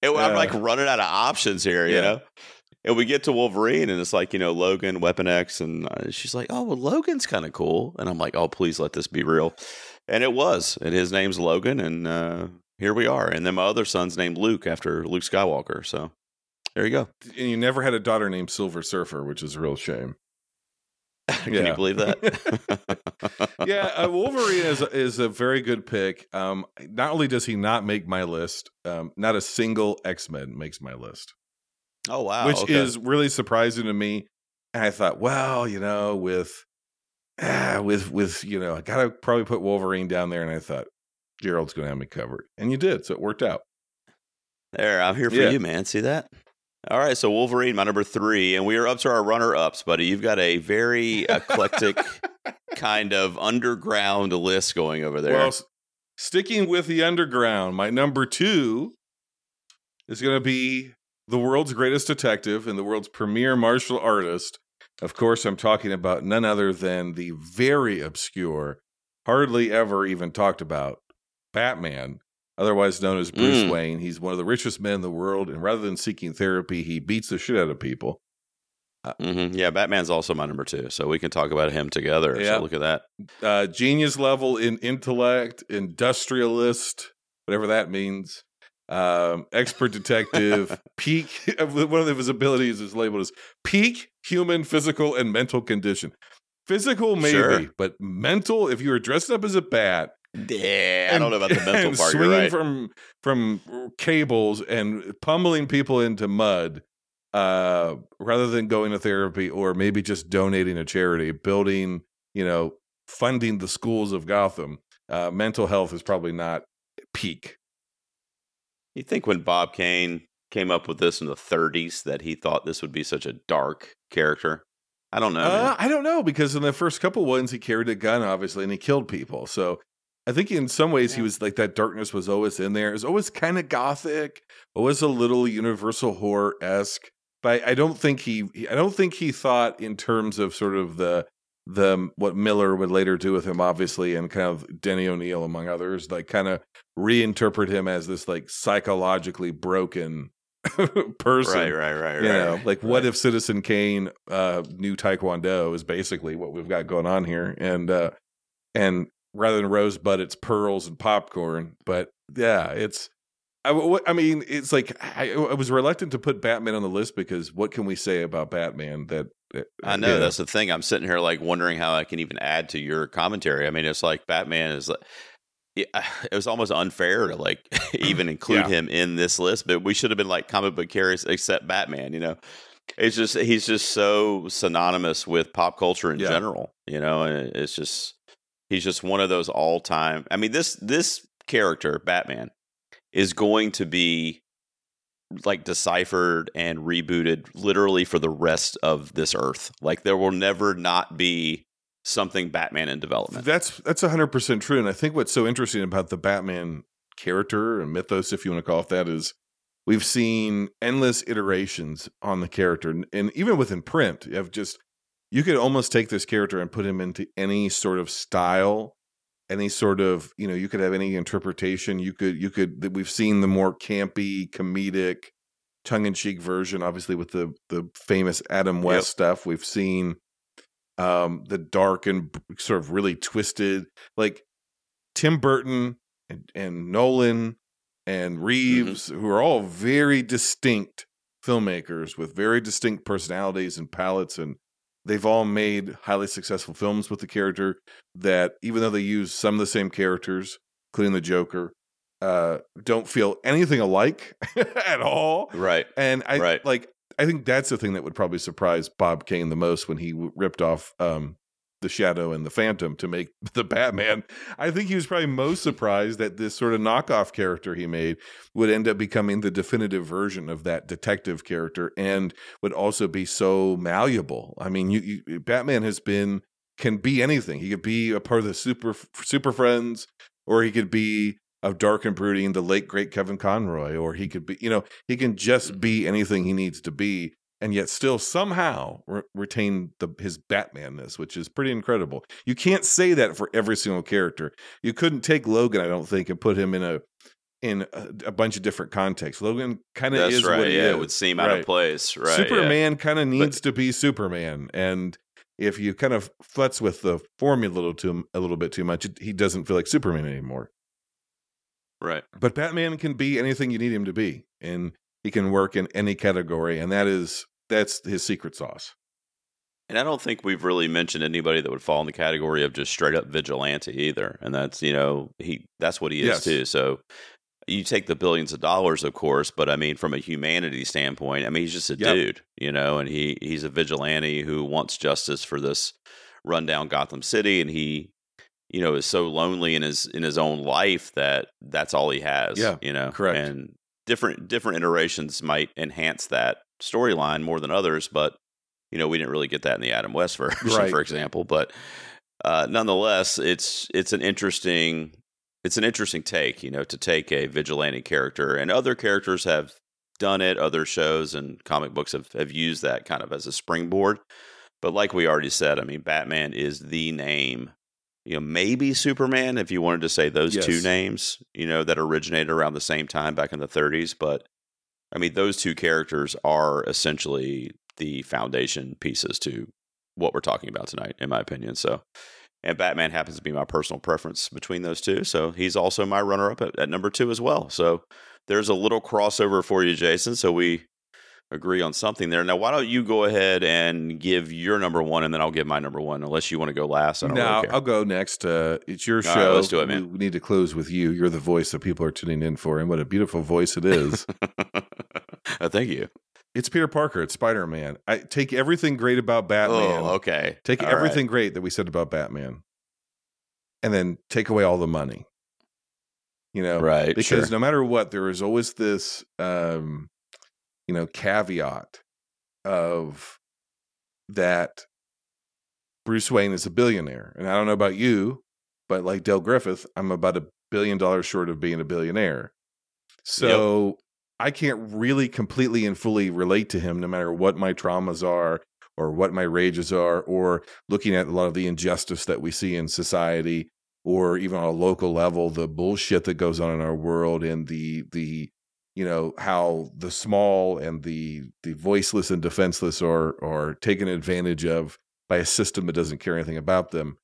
And I'm like running out of options here, you know. And we get to Wolverine, and it's like you know Logan, Weapon X, and uh, she's like, "Oh, well, Logan's kind of cool." And I'm like, "Oh, please let this be real." And it was, and his name's Logan, and uh, here we are. And then my other son's named Luke after Luke Skywalker. So there you go. and you never had a daughter named Silver Surfer, which is a real shame. <laughs> Can Yeah. you believe that? <laughs> yeah, uh, Wolverine is is a very good pick. Um, not only does he not make my list, um, not a single X Men makes my list, Oh wow! which okay. is really surprising to me. And I thought, well, you know, with ah, with with you know, I gotta probably put Wolverine down there. And I thought Gerald's gonna have me covered, and you did, so it worked out. there. I'm here for Yeah. you, man. See that? All right, so Wolverine, my number three, and we are up to our runner-ups, buddy. You've got a very eclectic <laughs> kind of underground list going over there. Well, sticking with the underground, my number two is going to be the world's greatest detective and the world's premier martial artist. Of course, I'm talking about none other than the very obscure, hardly ever even talked about Batman, otherwise known as Bruce Mm. Wayne. He's one of the richest men in the world, and rather than seeking therapy, he beats the shit out of people. Mhm. Yeah, Batman's also my number two, so we can talk about him together. Yeah. So look at that. uh, genius level in intellect, industrialist, whatever that means. Um, expert detective, <laughs> peak. One of his abilities is labeled as peak human physical and mental condition. Physical, maybe, Sure. but mental. If you were dressed up as a bat, Yeah, I don't know about the <laughs> mental part. Swinging right. from from cables and pummeling people into mud, uh, rather than going to therapy or maybe just donating to charity, building, you know, funding the schools of Gotham. Uh, mental health is probably not peak. You think when Bob Kane came up with this in the 30s that he thought this would be such a dark character? I don't know. Uh, I don't know because in the first couple ones he carried a gun, obviously, and he killed people. So I think in some ways he was like that darkness was always in there. It was always kind of gothic, always a little universal horror esque. But I, I don't think he- I don't think he thought in terms of sort of the the what Miller would later do with him, obviously, and kind of Denny O'Neil among others, like kind of reinterpret him as this like psychologically broken <laughs> person right, right, right, right. you know like what right. if citizen kane uh knew taekwondo is basically what we've got going on here and uh and rather than rosebud it's pearls and popcorn but yeah it's I mean it's like I, I was reluctant to put batman on the list because what can we say about batman that Eh, I know yeah. that's the thing. I'm sitting here like wondering how I can even add to your commentary. I mean, it's like Batman is like <sighs> it was almost unfair to like <laughs> even <clears throat> include Yeah. him in this list, but we should have been like comic book carriers except Batman, you know. It's just he's just so synonymous with pop culture in Yeah. general, you know, and it's just he's just one of those all-time. I mean, this this character, Batman, is going to be like deciphered and rebooted literally for the rest of this earth. Like there will never not be something Batman in development. That's that's hundred percent true, and I think what's so interesting about the Batman character and mythos, if you want to call it that, is we've seen endless iterations on the character, and, and even within print, you have just you could almost take this character and put him into any sort of style, any sort of you know you could have any interpretation. You could you could we've seen the more campy, comedic, tongue in cheek version, obviously with the the famous Adam West Yep. stuff. We've seen um the dark and sort of really twisted like Tim Burton and, and Nolan and Reeves who are all very distinct filmmakers with very distinct personalities and palettes and they've all made highly successful films with the character that even though they use some of the same characters including the Joker uh don't feel anything alike <laughs> at all right. and I Right. like I think that's the thing that would probably surprise Bob Kane the most when he w- ripped off um the Shadow and the Phantom to make <laughs> the Batman. I think he was probably most surprised that this sort of knockoff character he made would end up becoming the definitive version of that detective character and would also be so malleable. I mean, you, you Batman has been can be anything. He could be a part of the super super friends or he could be of dark and brooding the late great Kevin Conroy or he could be you know he can just be anything he needs to be and yet still somehow re- retain the his Batmanness, which is pretty incredible. You can't say that for every single character. You couldn't take Logan, I don't think, and put him in a in a, a bunch of different contexts. Logan kind of is right. what he yeah, is. it would seem out of place. Right. yeah. Superman kind of needs to be Superman, and if you kind of futz with the formula a little too a little bit too much, it, he doesn't feel like Superman anymore. Right. But Batman can be anything you need him to be, and he can work in any category, and that is that's his secret sauce. And I don't think we've really mentioned anybody that would fall in the category of just straight up vigilante either. And that's, you know, he that's what he is Yes. too. So you take the billions of dollars, of course, but I mean from a humanity standpoint, I mean he's just a Yep. dude, you know, and he he's a vigilante who wants justice for this rundown Gotham City and he you know is so lonely in his in his own life that that's all he has, Yeah, you know. correct. And different different iterations might enhance that storyline more than others, but you know, we didn't really get that in the Adam West <laughs> version, Right. for example. But uh, nonetheless, it's it's an interesting it's an interesting take, you know, to take a vigilante character, and other characters have done it. Other shows and comic books have have used that kind of as a springboard. But like we already said, I mean, Batman is the name. You know, maybe Superman, if you wanted to say those two names, you know, that originated around the same time back in the 30s. But I mean, those two characters are essentially the foundation pieces to what we're talking about tonight, in my opinion. So, and Batman happens to be my personal preference between those two. So he's also my runner up at, at number two as well. So there's a little crossover for you, Jason. So we agree on something there. Now, why don't you go ahead and give your number one, and then I'll give my number one, unless you want to go last. I don't Now really. I'll go next. Uh, it's your All right, show. let's do it, man. We, we need to close with you. You're the voice that people are tuning in for, and what a beautiful voice it is. <laughs> Uh, Thank you. it's Peter Parker. It's Spider Man. I take everything great about Batman. Oh, okay. Take All right. everything great that we said about Batman, and then take away all the money. You know, Right. because sure. no matter what, there is always this, um, you know, caveat of that Bruce Wayne is a billionaire, and I don't know about you, but like Dale Griffith, I'm about a billion dollars short of being a billionaire. So I can't really completely and fully relate to him, no matter what my traumas are or what my rages are, or looking at a lot of the injustice that we see in society, or even on a local level, the bullshit that goes on in our world, and the the you know how the small and the the voiceless and defenseless are are taken advantage of by a system that doesn't care anything about them.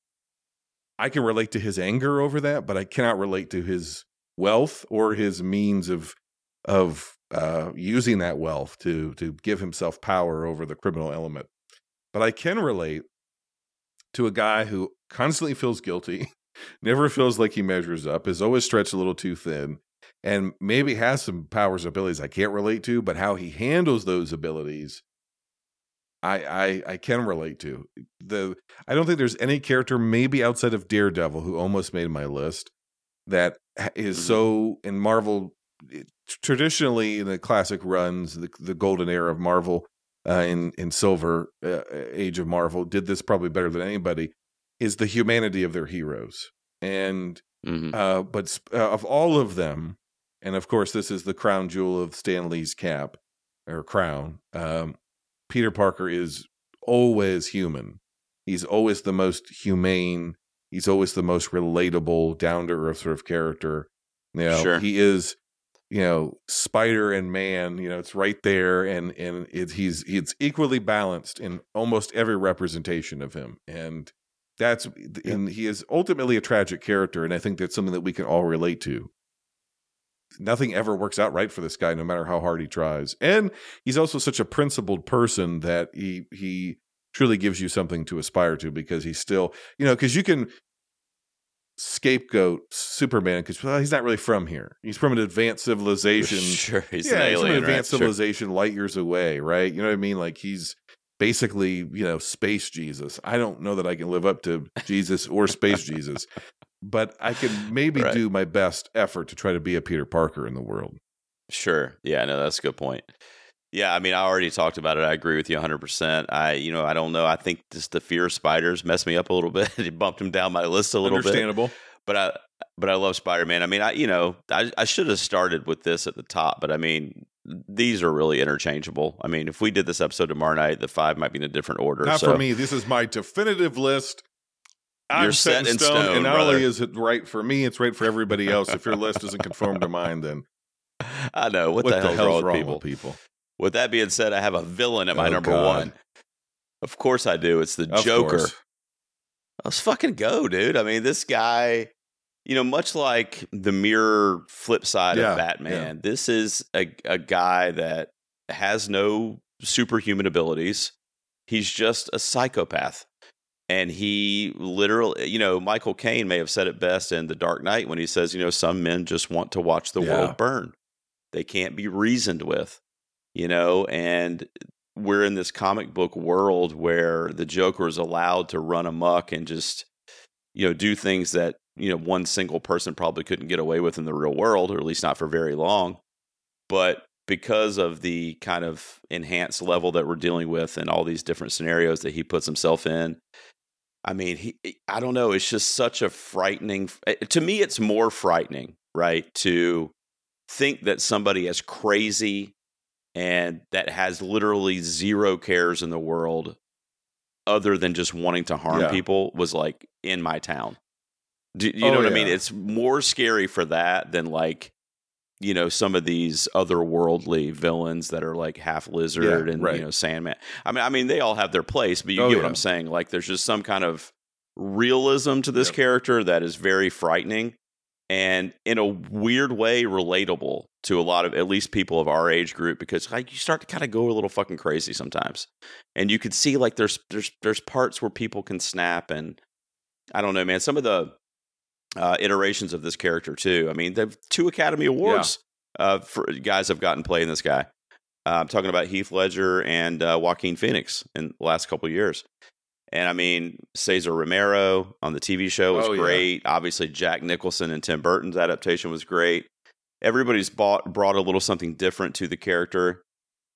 I can relate to his anger over that, but I cannot relate to his wealth or his means of of uh, using that wealth to to give himself power over the criminal element. But I can relate to a guy who constantly feels guilty, <laughs> never feels like he measures up, is always stretched a little too thin, and maybe has some powers abilities I can't relate to, but how he handles those abilities I, I I can relate to. The I don't think there's any character, maybe outside of Daredevil, who almost made my list, that is Mhm. so in Marvel. it- Traditionally, in the classic runs, the, the golden era of Marvel, uh, in in Silver uh, Age of Marvel, did this probably better than anybody. Is the humanity of their heroes, and Mhm. uh, but uh, of all of them, and of course, this is the crown jewel of Stan Lee's cap or crown. Um, Peter Parker is always human. He's always the most humane. He's always the most relatable, down to earth sort of character. You know, Sure. he is, you know, spider and man. You know, it's right there, and and it, he's it's equally balanced in almost every representation of him, and that's and he is ultimately a tragic character, and I think that's something that we can all relate to. Nothing ever works out right for this guy, no matter how hard he tries, and he's also such a principled person that he he truly gives you something to aspire to because he's still you know because you can scapegoat Superman because well, he's not really from here. He's from an advanced civilization. <laughs> Sure, he's yeah, an he's from an alien, right? advanced Sure. civilization light years away, right? You know what I mean? Like he's basically you know space Jesus. I don't know that I can live up to Jesus or space Jesus, but I can <laughs> maybe Right. do my best effort to try to be a Peter Parker in the world. Sure. Yeah, no, that's a good point. Yeah, I mean, I already talked about it. I agree with you 100%. I, you know, I don't know. I think just the fear of spiders messed me up a little <laughs> bit. it bumped him down my list a little bit. Understandable. But I, but I love Spider Man. I mean, I, you know, I, I should have started with this at the top, but I mean, these are really interchangeable. I mean, if we did this episode tomorrow night, the five might be in a different order. Not so for me. This is my definitive list. I'm You're set, set in stone, stone, and not brother. only is it right for me, it's right for everybody else. If your list doesn't conform to mine, then <laughs> I know what, what, the, hell's, wrong, with people. with people? With that being said, I have a villain at my Oh, number God. one. Of course I do. It's the Of Joker. course. Let's fucking go, dude. I mean, this guy, you know, much like the mirror flip side Yeah, of Batman, this is a, a guy that has no superhuman abilities. He's just a psychopath. And he literally, you know, Michael Caine may have said it best in The Dark Knight when he says, you know, some men just want to watch the Yeah. world burn. They can't be reasoned with, you know, and we're in this comic book world where the Joker is allowed to run amok and just, you know, do things that, you know, one single person probably couldn't get away with in the real world, or at least not for very long. But because of the kind of enhanced level that we're dealing with and all these different scenarios that he puts himself in, I mean, he, I don't know. It's just such a frightening. eh, To me, it's more frightening, right? To think that somebody as crazy and that has literally zero cares in the world other than just wanting to harm Yeah. people was like in my town. Do you Oh, know what I mean? It's more scary for that than like you know some of these otherworldly villains that are like half lizard Yeah, and right. you know Sandman. I mean, I mean they all have their place, but you Oh, get what. I'm saying. Like there's just some kind of realism to this Yep. character that is very frightening and in a weird way relatable to a lot of at least people of our age group because like you start to kind of go a little fucking crazy sometimes and you could see like there's there's there's parts where people can snap and i don't know man some of the uh, iterations of this character too i mean they've two academy awards uh, for guys have gotten playing this guy uh, i'm talking about heath ledger and uh, joaquin phoenix in the last couple of years and I mean, Cesar Romero on the TV show was Oh, yeah. great. Obviously, Jack Nicholson and Tim Burton's adaptation was great. Everybody's bought, brought a little something different to the character.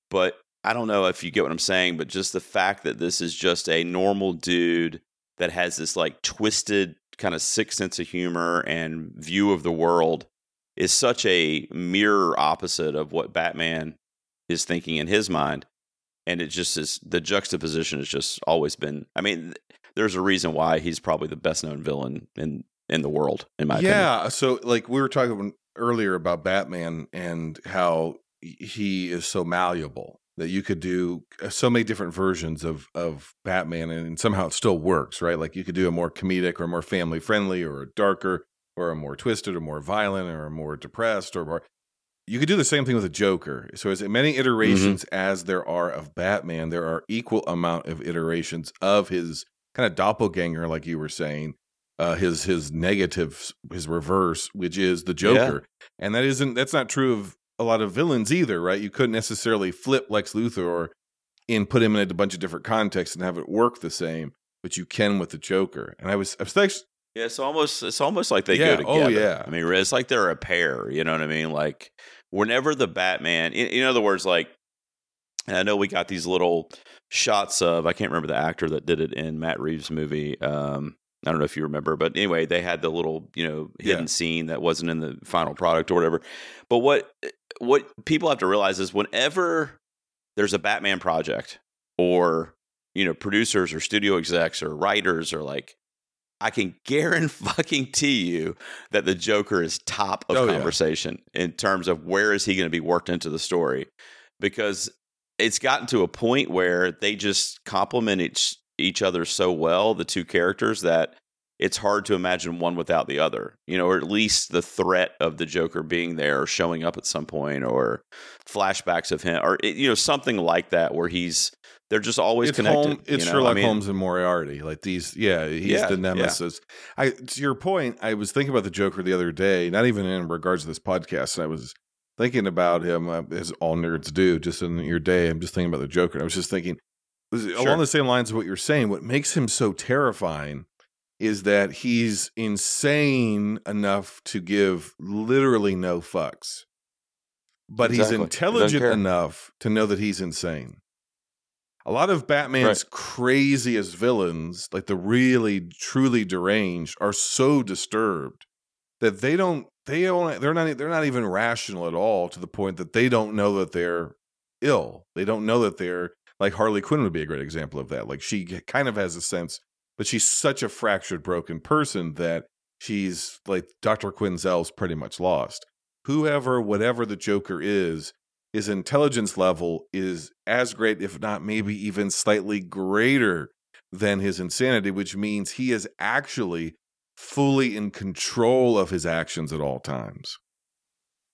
But I don't know if you get what I'm saying, but just the fact that this is just a normal dude that has this like twisted kind of sick sense of humor and view of the world is such a mirror opposite of what Batman is thinking in his mind and it just is the juxtaposition has just always been i mean there's a reason why he's probably the best known villain in in the world in my opinion yeah. So, like we were talking earlier about Batman and how he is so malleable that you could do uh, so many different versions of of Batman, and somehow it still works, right? Like you could do a more comedic or more family friendly, or a darker, or a more twisted, or more violent, or a more depressed, or more. You could do the same thing with a Joker. So, as many iterations as there are of Batman, there are equal amount of iterations of his kind of doppelganger, like you were saying, uh, his his negative, his reverse, which is the Joker, and that isn't that's not true of a lot of villains either, right? You couldn't necessarily flip Lex Luthor or and put him in a bunch of different contexts and have it work the same, but you can with the Joker. And I was I was actually yeah it's almost it's almost like they Yeah, go oh, together yeah. i mean it's like they're a pair you know what i mean like whenever the batman in, in other words like and i know we got these little shots of i can't remember the actor that did it in matt reeves movie um I don't know if you remember, but anyway, they had the little, you know, hidden Yeah. scene that wasn't in the final product or whatever. But what what people have to realize is whenever there's a Batman project or you know producers or studio execs or writers or like I can <laughs> guarantee you that the Joker is top of Oh, yeah. conversation in terms of where is he going to be worked into the story because it's gotten to a point where they just complement each each other so well the two characters that it's hard to imagine one without the other you know or at least the threat of the joker being there or showing up at some point or flashbacks of him or you know something like that where he's they're just always it's connected Holmes, it's you know? Sherlock I mean, Holmes and Moriarty. Like these, yeah, he's Yeah, the yeah. nemesis. I to your point, I was thinking about the Joker the other day, not even in regards to this podcast. And I was thinking about him uh, as all nerds do. Just in your day, I'm just thinking about the Joker. I was just thinking along the same lines of what you're saying. What makes him so terrifying is that he's insane enough to give literally no fucks, but he's Exactly. He doesn't intelligent enough to know that he's insane. A lot of Batman's craziest villains, like the really truly deranged, are so disturbed that they don't they don't they're not they're not even rational at all to the point that they don't know that they're ill. They don't know that they're like Harley Quinn would be a great example of that. Like she kind of has a sense, but she's such a fractured, broken person that she's like Dr. Quinzel's pretty much lost. Whoever, whatever the Joker is, his intelligence level is as great, if not maybe even slightly greater than his insanity, which means he is actually fully in control of his actions at all times.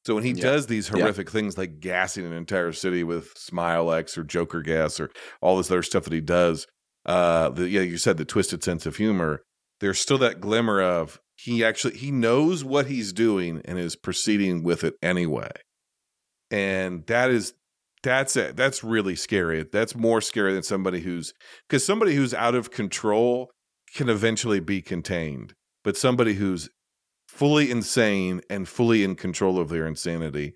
So when he yeah. does these horrific yeah. things like gassing an entire city with Smilex or Joker gas or all this other stuff that he does, uh, the, yeah, you said the twisted sense of humor. There's still that glimmer of he actually he knows what he's doing and is proceeding with it anyway, and that is that's it. That's really scary. That's more scary than somebody who's because somebody who's out of control can eventually be contained, but somebody who's fully insane and fully in control of their insanity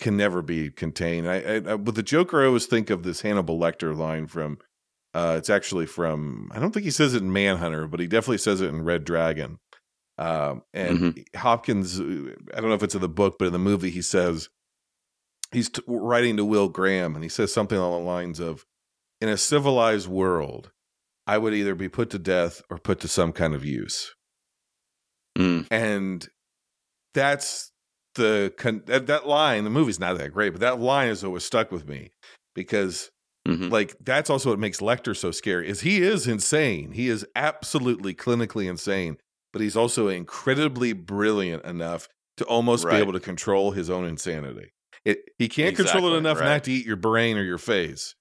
can never be contained. I, I, I with the Joker, I always think of this Hannibal Lecter line from. Uh, it's actually from. I don't think he says it in Manhunter, but he definitely says it in Red Dragon. Um, and mm-hmm. Hopkins, uh, I don't know if it's in the book, but in the movie, he says he's t- writing to Will Graham, and he says something along the lines of, "In a civilized world, I would either be put to death or put to some kind of use." Mm. And that's the con- that, that line. The movie's not that great, but that line is always stuck with me because Mm-hmm. Like that's also what makes Lecter so scary is he is insane. He is absolutely clinically insane, but he's also incredibly brilliant enough to almost right. be able to control his own insanity. It, he can't exactly, control it enough right. not to eat your brain or your face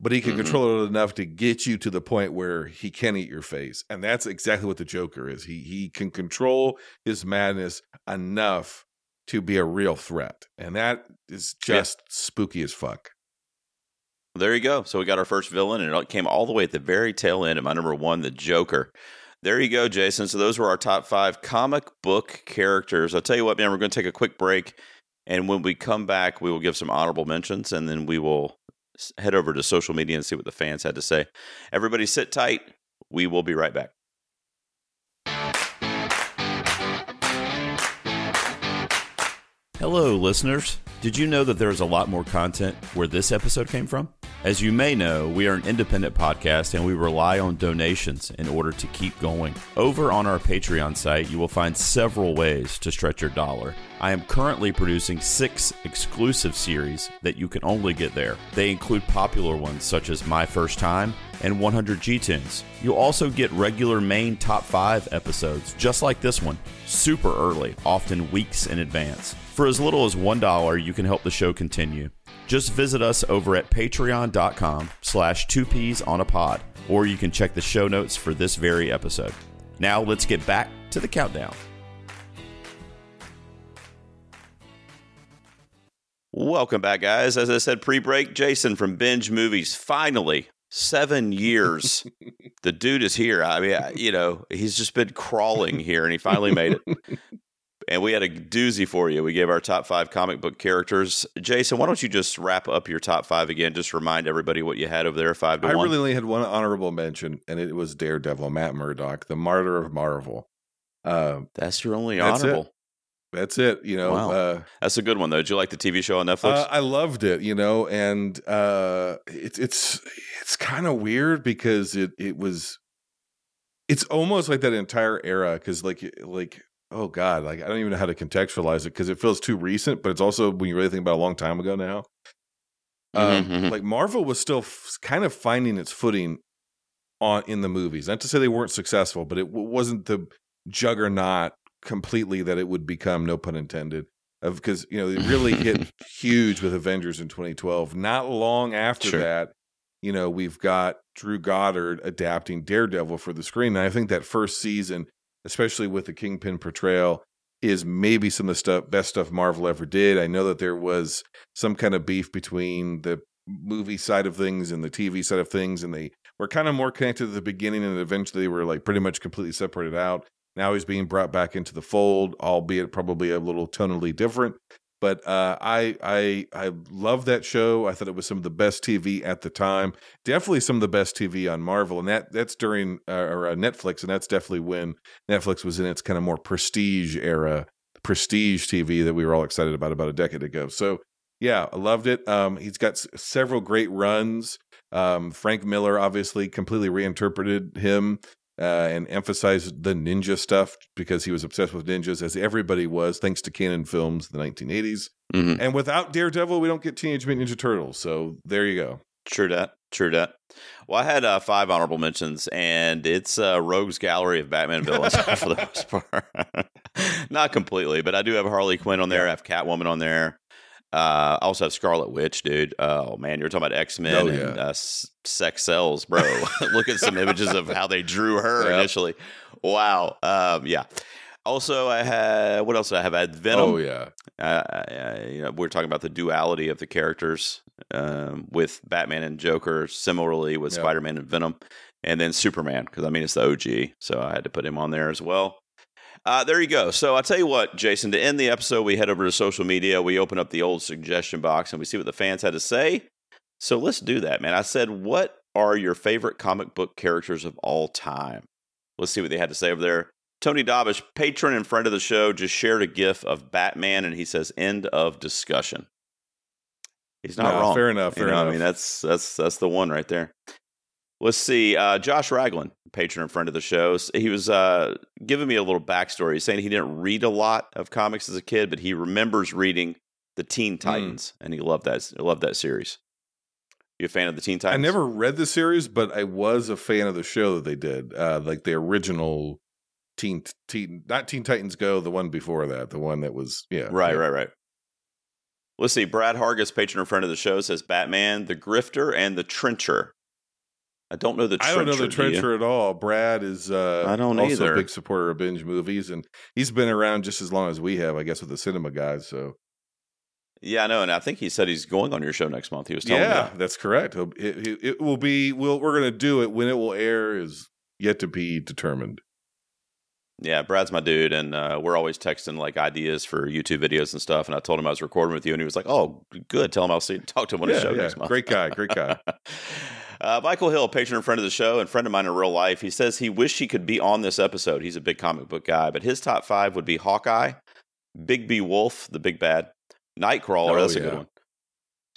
but he can mm-hmm. control it enough to get you to the point where he can eat your face and that's exactly what the joker is he he can control his madness enough to be a real threat and that is just yeah. spooky as fuck there you go so we got our first villain and it came all the way at the very tail end of my number one the joker there you go jason so those were our top five comic book characters i'll tell you what man we're going to take a quick break and when we come back, we will give some honorable mentions and then we will head over to social media and see what the fans had to say. Everybody sit tight. We will be right back. Hello, listeners. Did you know that there is a lot more content where this episode came from? As you may know, we are an independent podcast and we rely on donations in order to keep going. Over on our Patreon site, you will find several ways to stretch your dollar. I am currently producing six exclusive series that you can only get there. They include popular ones such as My First Time and 100 G Tunes. You'll also get regular main top 5 episodes, just like this one, super early, often weeks in advance. For as little as $1, you can help the show continue. Just visit us over at patreon.com slash two peas on a pod, or you can check the show notes for this very episode. Now let's get back to the countdown. Welcome back, guys. As I said pre break, Jason from Binge Movies finally seven years. <laughs> the dude is here. I mean, you know, he's just been crawling here and he finally made it. And we had a doozy for you. We gave our top five comic book characters. Jason, why don't you just wrap up your top five again? Just remind everybody what you had over there, five to I one. really only had one honorable mention, and it was Daredevil, Matt Murdock, the martyr of Marvel. Uh, that's your only that's honorable. It. That's it. You know, wow. uh, that's a good one though. Did you like the TV show on Netflix? Uh, I loved it. You know, and uh, it's it's it's kind of weird because it it was it's almost like that entire era because like like oh god, like I don't even know how to contextualize it because it feels too recent, but it's also when you really think about a long time ago now. Um, mm-hmm, mm-hmm. Like Marvel was still f- kind of finding its footing on in the movies. Not to say they weren't successful, but it w- wasn't the juggernaut completely that it would become. No pun intended. Of because you know it really hit <laughs> huge with Avengers in 2012. Not long after sure. that, you know we've got Drew Goddard adapting Daredevil for the screen. And I think that first season especially with the Kingpin portrayal, is maybe some of the stuff best stuff Marvel ever did. I know that there was some kind of beef between the movie side of things and the TV side of things, and they were kind of more connected at the beginning, and eventually they were like pretty much completely separated out. Now he's being brought back into the fold, albeit probably a little tonally different. But uh, I I I love that show. I thought it was some of the best TV at the time. Definitely some of the best TV on Marvel, and that that's during uh, or uh, Netflix, and that's definitely when Netflix was in its kind of more prestige era, prestige TV that we were all excited about about a decade ago. So yeah, I loved it. Um, he's got s- several great runs. Um, Frank Miller obviously completely reinterpreted him uh, and emphasized the ninja stuff because he was obsessed with ninjas, as everybody was, thanks to Cannon Films, the 1980s. Mhm. And without Daredevil, we don't get Teenage Mutant Ninja Turtles. So there you go. True that. True that. Well, I had uh, five honorable mentions, and it's uh, Rogue's Gallery of Batman villains <laughs> for the most part. <laughs> Not completely, but I do have Harley Quinn on there. I have Catwoman on there. Uh, I also have Scarlet Witch, dude. Oh man, you're talking about X Men Oh, and uh, sex cells, bro. <laughs> Look at some images of how they drew her Yep. initially. Wow. Um, yeah. Also, I had what else did I have? I had Venom. Oh yeah, uh, uh, you know, we're talking about the duality of the characters um, with Batman and Joker, similarly with Yep. Spider Man and Venom, and then Superman because I mean it's the OG, so I had to put him on there as well. Uh, there you go. So I'll tell you what, Jason. To end the episode, we head over to social media. We open up the old suggestion box and we see what the fans had to say. So let's do that, man. I said, what are your favorite comic book characters of all time? Let's see what they had to say over there. Tony Dobish, patron and friend of the show, just shared a gif of Batman and he says, end of discussion. He's not No, wrong. fair enough, You fair know, I mean, that's that's that's the one right there. Let's see. Uh, Josh Ragland, patron and friend of the show, he was uh, giving me a little backstory. He's saying he didn't read a lot of comics as a kid, but he remembers reading the Teen Hmm. Titans, and he loved that. Loved that series. You a fan of the Teen Titans? I never read the series, but I was a fan of the show that they did, uh, like the original Teen Teen, not Teen Titans Go, the one before that, the one that was yeah, Right, yeah. right, right. Let's see. Brad Hargis, patron and friend of the show, says Batman, the Grifter, and the Trencher. I don't know the I Trencher. don't know the? Trencher at all. Brad is uh, I don't also either. a big supporter of binge movies, and he's been around just as long as we have, I guess, with the cinema guys. So Yeah, I know, and I think he said he's going on your show next month. He was telling me yeah, that. that's correct. It, it, it will be. We'll, we're going to do it when it will air is yet to be determined. Yeah, Brad's my dude, and uh, we're always texting like ideas for YouTube videos and stuff. And I told him I was recording with you, and he was like, "Oh, good. Tell him I'll see talk to him on his Yeah, show yeah. next month." Great guy, great guy. <laughs> uh, Michael Hill, patron and friend of the show, and friend of mine in real life, he says he wished he could be on this episode. He's a big comic book guy, but his top five would be Hawkeye, Bigby Wolf, the big bad, Nightcrawler. Oh, that's a good one.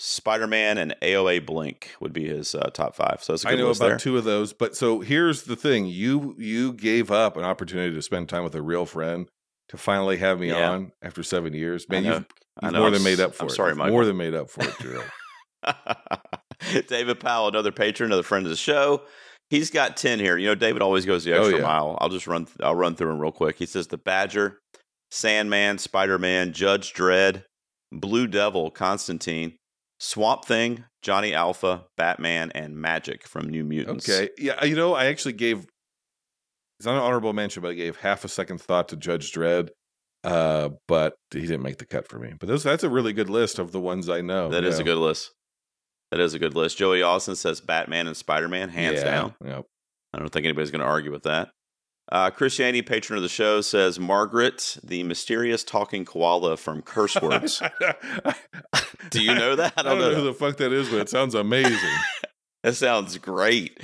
Spider Man and AOA Blink would be his uh, top five. So that's a I good know list about there. two of those, but so here's the thing: you you gave up an opportunity to spend time with a real friend to finally have me Yeah. on after seven years. Man, you've, you've more I'm than made up for I'm it. sorry, Michael. More than made up for it, Gerald. <laughs> <laughs> David Powell, another patron, another friend of the show. He's got ten here. You know, David always goes the Oh, extra yeah. mile. I'll just run. I'll run through them real quick. He says the Badger, Sandman, Spider Man, Judge Dredd, Blue Devil, Constantine, Swamp Thing, Johnny Alpha, Batman, and Magik from New Mutants. Okay. Yeah, you know, I actually gave it's not an honorable mention, but I gave half a second thought to Judge Dredd. Uh, but he didn't make the cut for me. But those, that's a really good list of the ones I know. that is yeah. a good list. That is a good list. Joey Austin says Batman and Spider Man, hands Yeah, down. Yep. I don't think anybody's going to argue with that. Uh, Christianity, patron of the show, says Margaret, the mysterious talking koala from Curse Words. <laughs> Do you know that? I don't know who the fuck that is, but it sounds amazing. <laughs> That sounds great.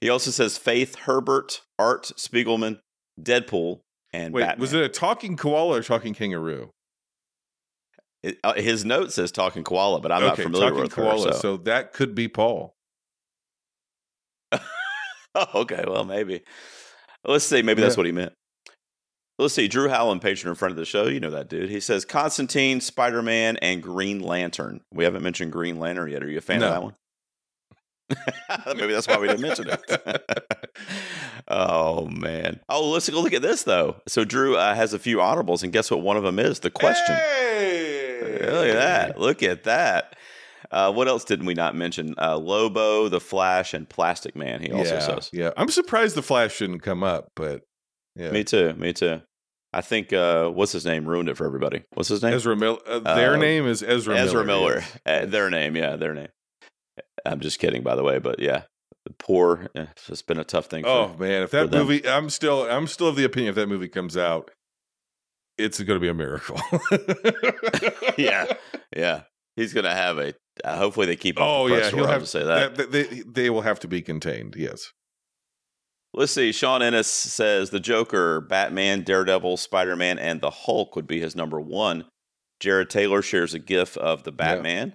He also says Faith Herbert, Art Spiegelman, Deadpool, and Wait, Batman. was it a talking koala or talking kangaroo? It- uh, his note says talking koala, but I'm not familiar talking with koala. her. so. So. that could be Paul. <laughs> Okay, well maybe. Let's see. Maybe that's what he meant. Let's see. Drew Howland, patron in front of the show. You know that dude. He says Constantine, Spider Man, and Green Lantern. We haven't mentioned Green Lantern yet. Are you a fan No. of that one? <laughs> Maybe that's why we didn't mention it. <laughs> oh man! Oh, let's go look at this though. So Drew uh, has a few honorables, and guess what? One of them is the question. Hey! Look at that! <laughs> Look at that! Uh, what else didn't we not mention? Uh, Lobo, the Flash, and Plastic Man. He also yeah, says. yeah. I'm surprised the Flash shouldn't come up, but yeah. Me too. Me too. I think uh, what's his name ruined it for everybody. What's his name? Ezra Miller. Uh, their Uh, name is Ezra, Ezra Miller. yes. Uh, their name, yeah, their name. I'm just kidding, by the way, but yeah, poor. eh, It's been a tough thing. For, Oh man, if that movie, I'm still, I'm still of the opinion if that movie comes out, it's going to be a miracle. <laughs> yeah, <laughs> yeah. He's going to have a. Uh, hopefully, they keep. Oh yeah, he'll have to say that. that. They, they will have to be contained. Yes. Let's see. Sean Ennis says the Joker, Batman, Daredevil, Spider Man, and the Hulk would be his number one. Jared Taylor shares a GIF of the Batman. Yeah.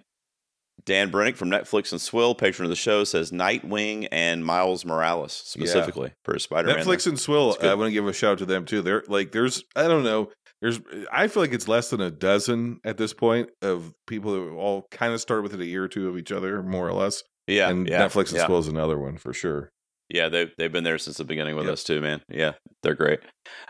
Dan Brennick from Netflix and Swill, patron of the show, says Nightwing and Miles Morales specifically yeah. for Spider Man. Netflix and Swill, I want to give a shout out to them too. They're like, there's, I don't know, there's, I feel like it's less than a dozen at this point of people that all kind of start within a year or two of each other, more or less. Yeah, and yeah, Netflix and yeah. Swill is another one for sure. Yeah, they've they've been there since the beginning with yep. us too, man. Yeah, they're great.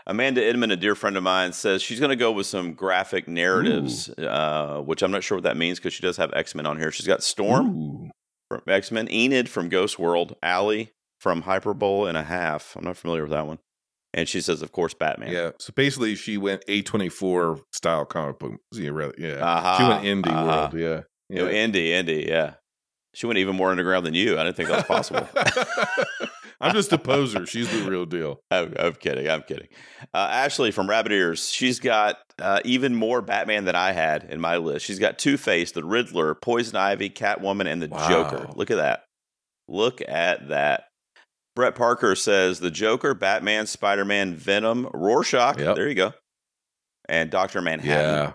Amanda Inman, a dear friend of mine, says she's going to go with some graphic narratives, uh, which I'm not sure what that means because she does have X Men on here. She's got Storm Ooh. from X Men, Enid from Ghost World, Allie from Hyperbole and a Half. I'm not familiar with that one. And she says, of course, Batman. Yeah. So basically, she went A24 style comic book. Yeah. yeah. Uh-huh. She went indie uh-huh. world. Yeah. You know, indie, indie. Yeah. She went even more underground than you. I didn't think that was possible. <laughs> I'm just a poser. She's the real deal. <laughs> I'm, I'm kidding. I'm kidding. Uh, Ashley from Rabbit Ears. She's got uh, even more Batman than I had in my list. She's got Two Face, the Riddler, Poison Ivy, Catwoman, and the Wow. Joker. Look at that. Look at that. Brett Parker says the Joker, Batman, Spider Man, Venom, Rorschach. Yep. There you go. And Doctor Manhattan. Yeah.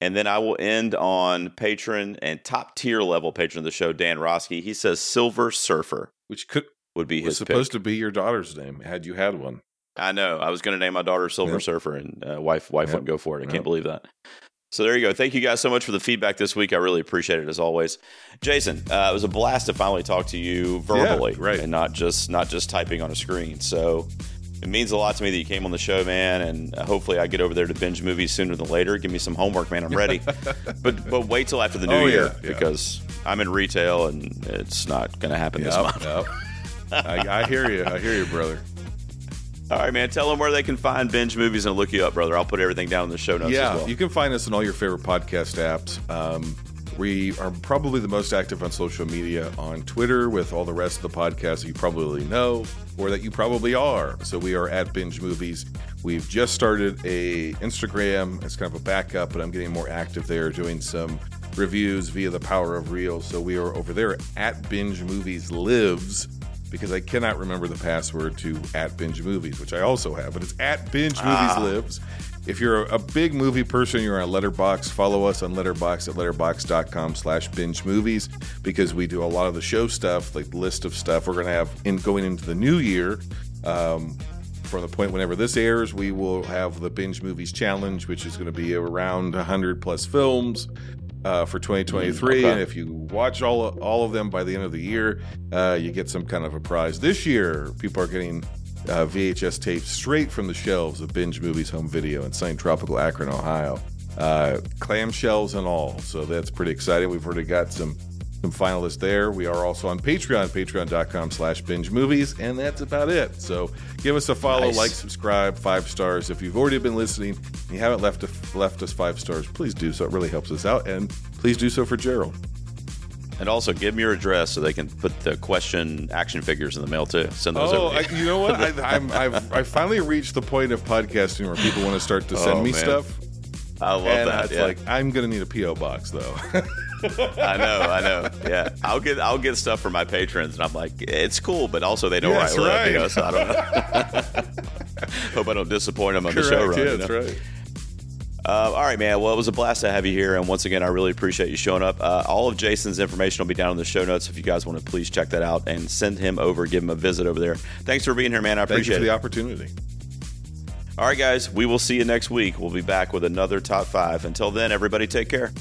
And then I will end on patron and top tier level patron of the show, Dan Roski. He says Silver Surfer Which could would be was his supposed pick. to be your daughter's name had you had one. I know. I was going to name my daughter Silver Yep. Surfer, and uh, wife wife Yep. wouldn't go for it. I Yep. can't believe that. So there you go. Thank you guys so much for the feedback this week. I really appreciate it as always. Jason, uh, it was a blast to finally talk to you verbally, right. and not just not just typing on a screen. So it means a lot to me that you came on the show, man. And hopefully, I get over there to binge movies sooner than later. Give me some homework, man. I'm ready. <laughs> but but wait till after the new Oh, yeah, year yeah. because I'm in retail and it's not going to happen this month. Yep. <laughs> I, I hear you. I hear you, brother. All right, man. Tell them where they can find binge movies and look you up, brother. I'll put everything down in the show notes yeah, as well. you can find us on all your favorite podcast apps. Um, we are probably the most active on social media on Twitter with all the rest of the podcasts you probably know or that you probably are. So we are at Binge Movies. We've just started a Instagram. It's kind of a backup, but I'm getting more active there, doing some reviews via the power of reels. So we are over there at Binge Movies Lives because I cannot remember the password to at Binge Movies, which I also have, but it's at Binge Movies Lives. If you're a big movie person, you're on Letterboxd, follow us on Letterboxd at letterboxd.com slash binge movies because we do a lot of the show stuff, like the list of stuff we're going to have in going into the new year. Um, from the point whenever this airs, we will have the Binge Movies Challenge, which is going to be around 100 plus films uh, for 2023. okay. And if you watch all all of them by the end of the year, uh, you get some kind of a prize. This year, people are getting uh, VHS tapes straight from the shelves of Binge Movies Home Video in St. Tropical Akron, Ohio. Uh, clamshells and all. So that's pretty exciting. We've already got some some finalists there. We are also on Patreon, patreon.com slash binge movies, and that's about it. So give us a follow, Nice. like, subscribe, five stars. If you've already been listening and you haven't left a, left us five stars, please do so. It really helps us out. And please do so for Gerald. And also, give me your address so they can put the question action figures in the mail too. Send those Oh, over. I, you. know what? <laughs> I, I'm, I've I finally reached the point of podcasting where people want to start to send Oh, me man. stuff. I love and that. it's yeah. like I'm gonna need a PO box though. <laughs> I know, I know. Yeah, I'll get I'll get stuff from my patrons, and I'm like, it's cool, but also they know Yes, where I live. You right. know, so I don't know. <laughs> Hope I don't disappoint them on the show run. Yeah, you that's right. Uh, all right, man. Well, it was a blast to have you here, and once again, I really appreciate you showing up. Uh, all of Jason's information will be down in the show notes if you guys want to please check that out and send him over, give him a visit over there. Thanks for being here, man. I Thank you appreciate for it. the opportunity. All right, guys, we will see you next week. We'll be back with another top five. Until then, everybody take care.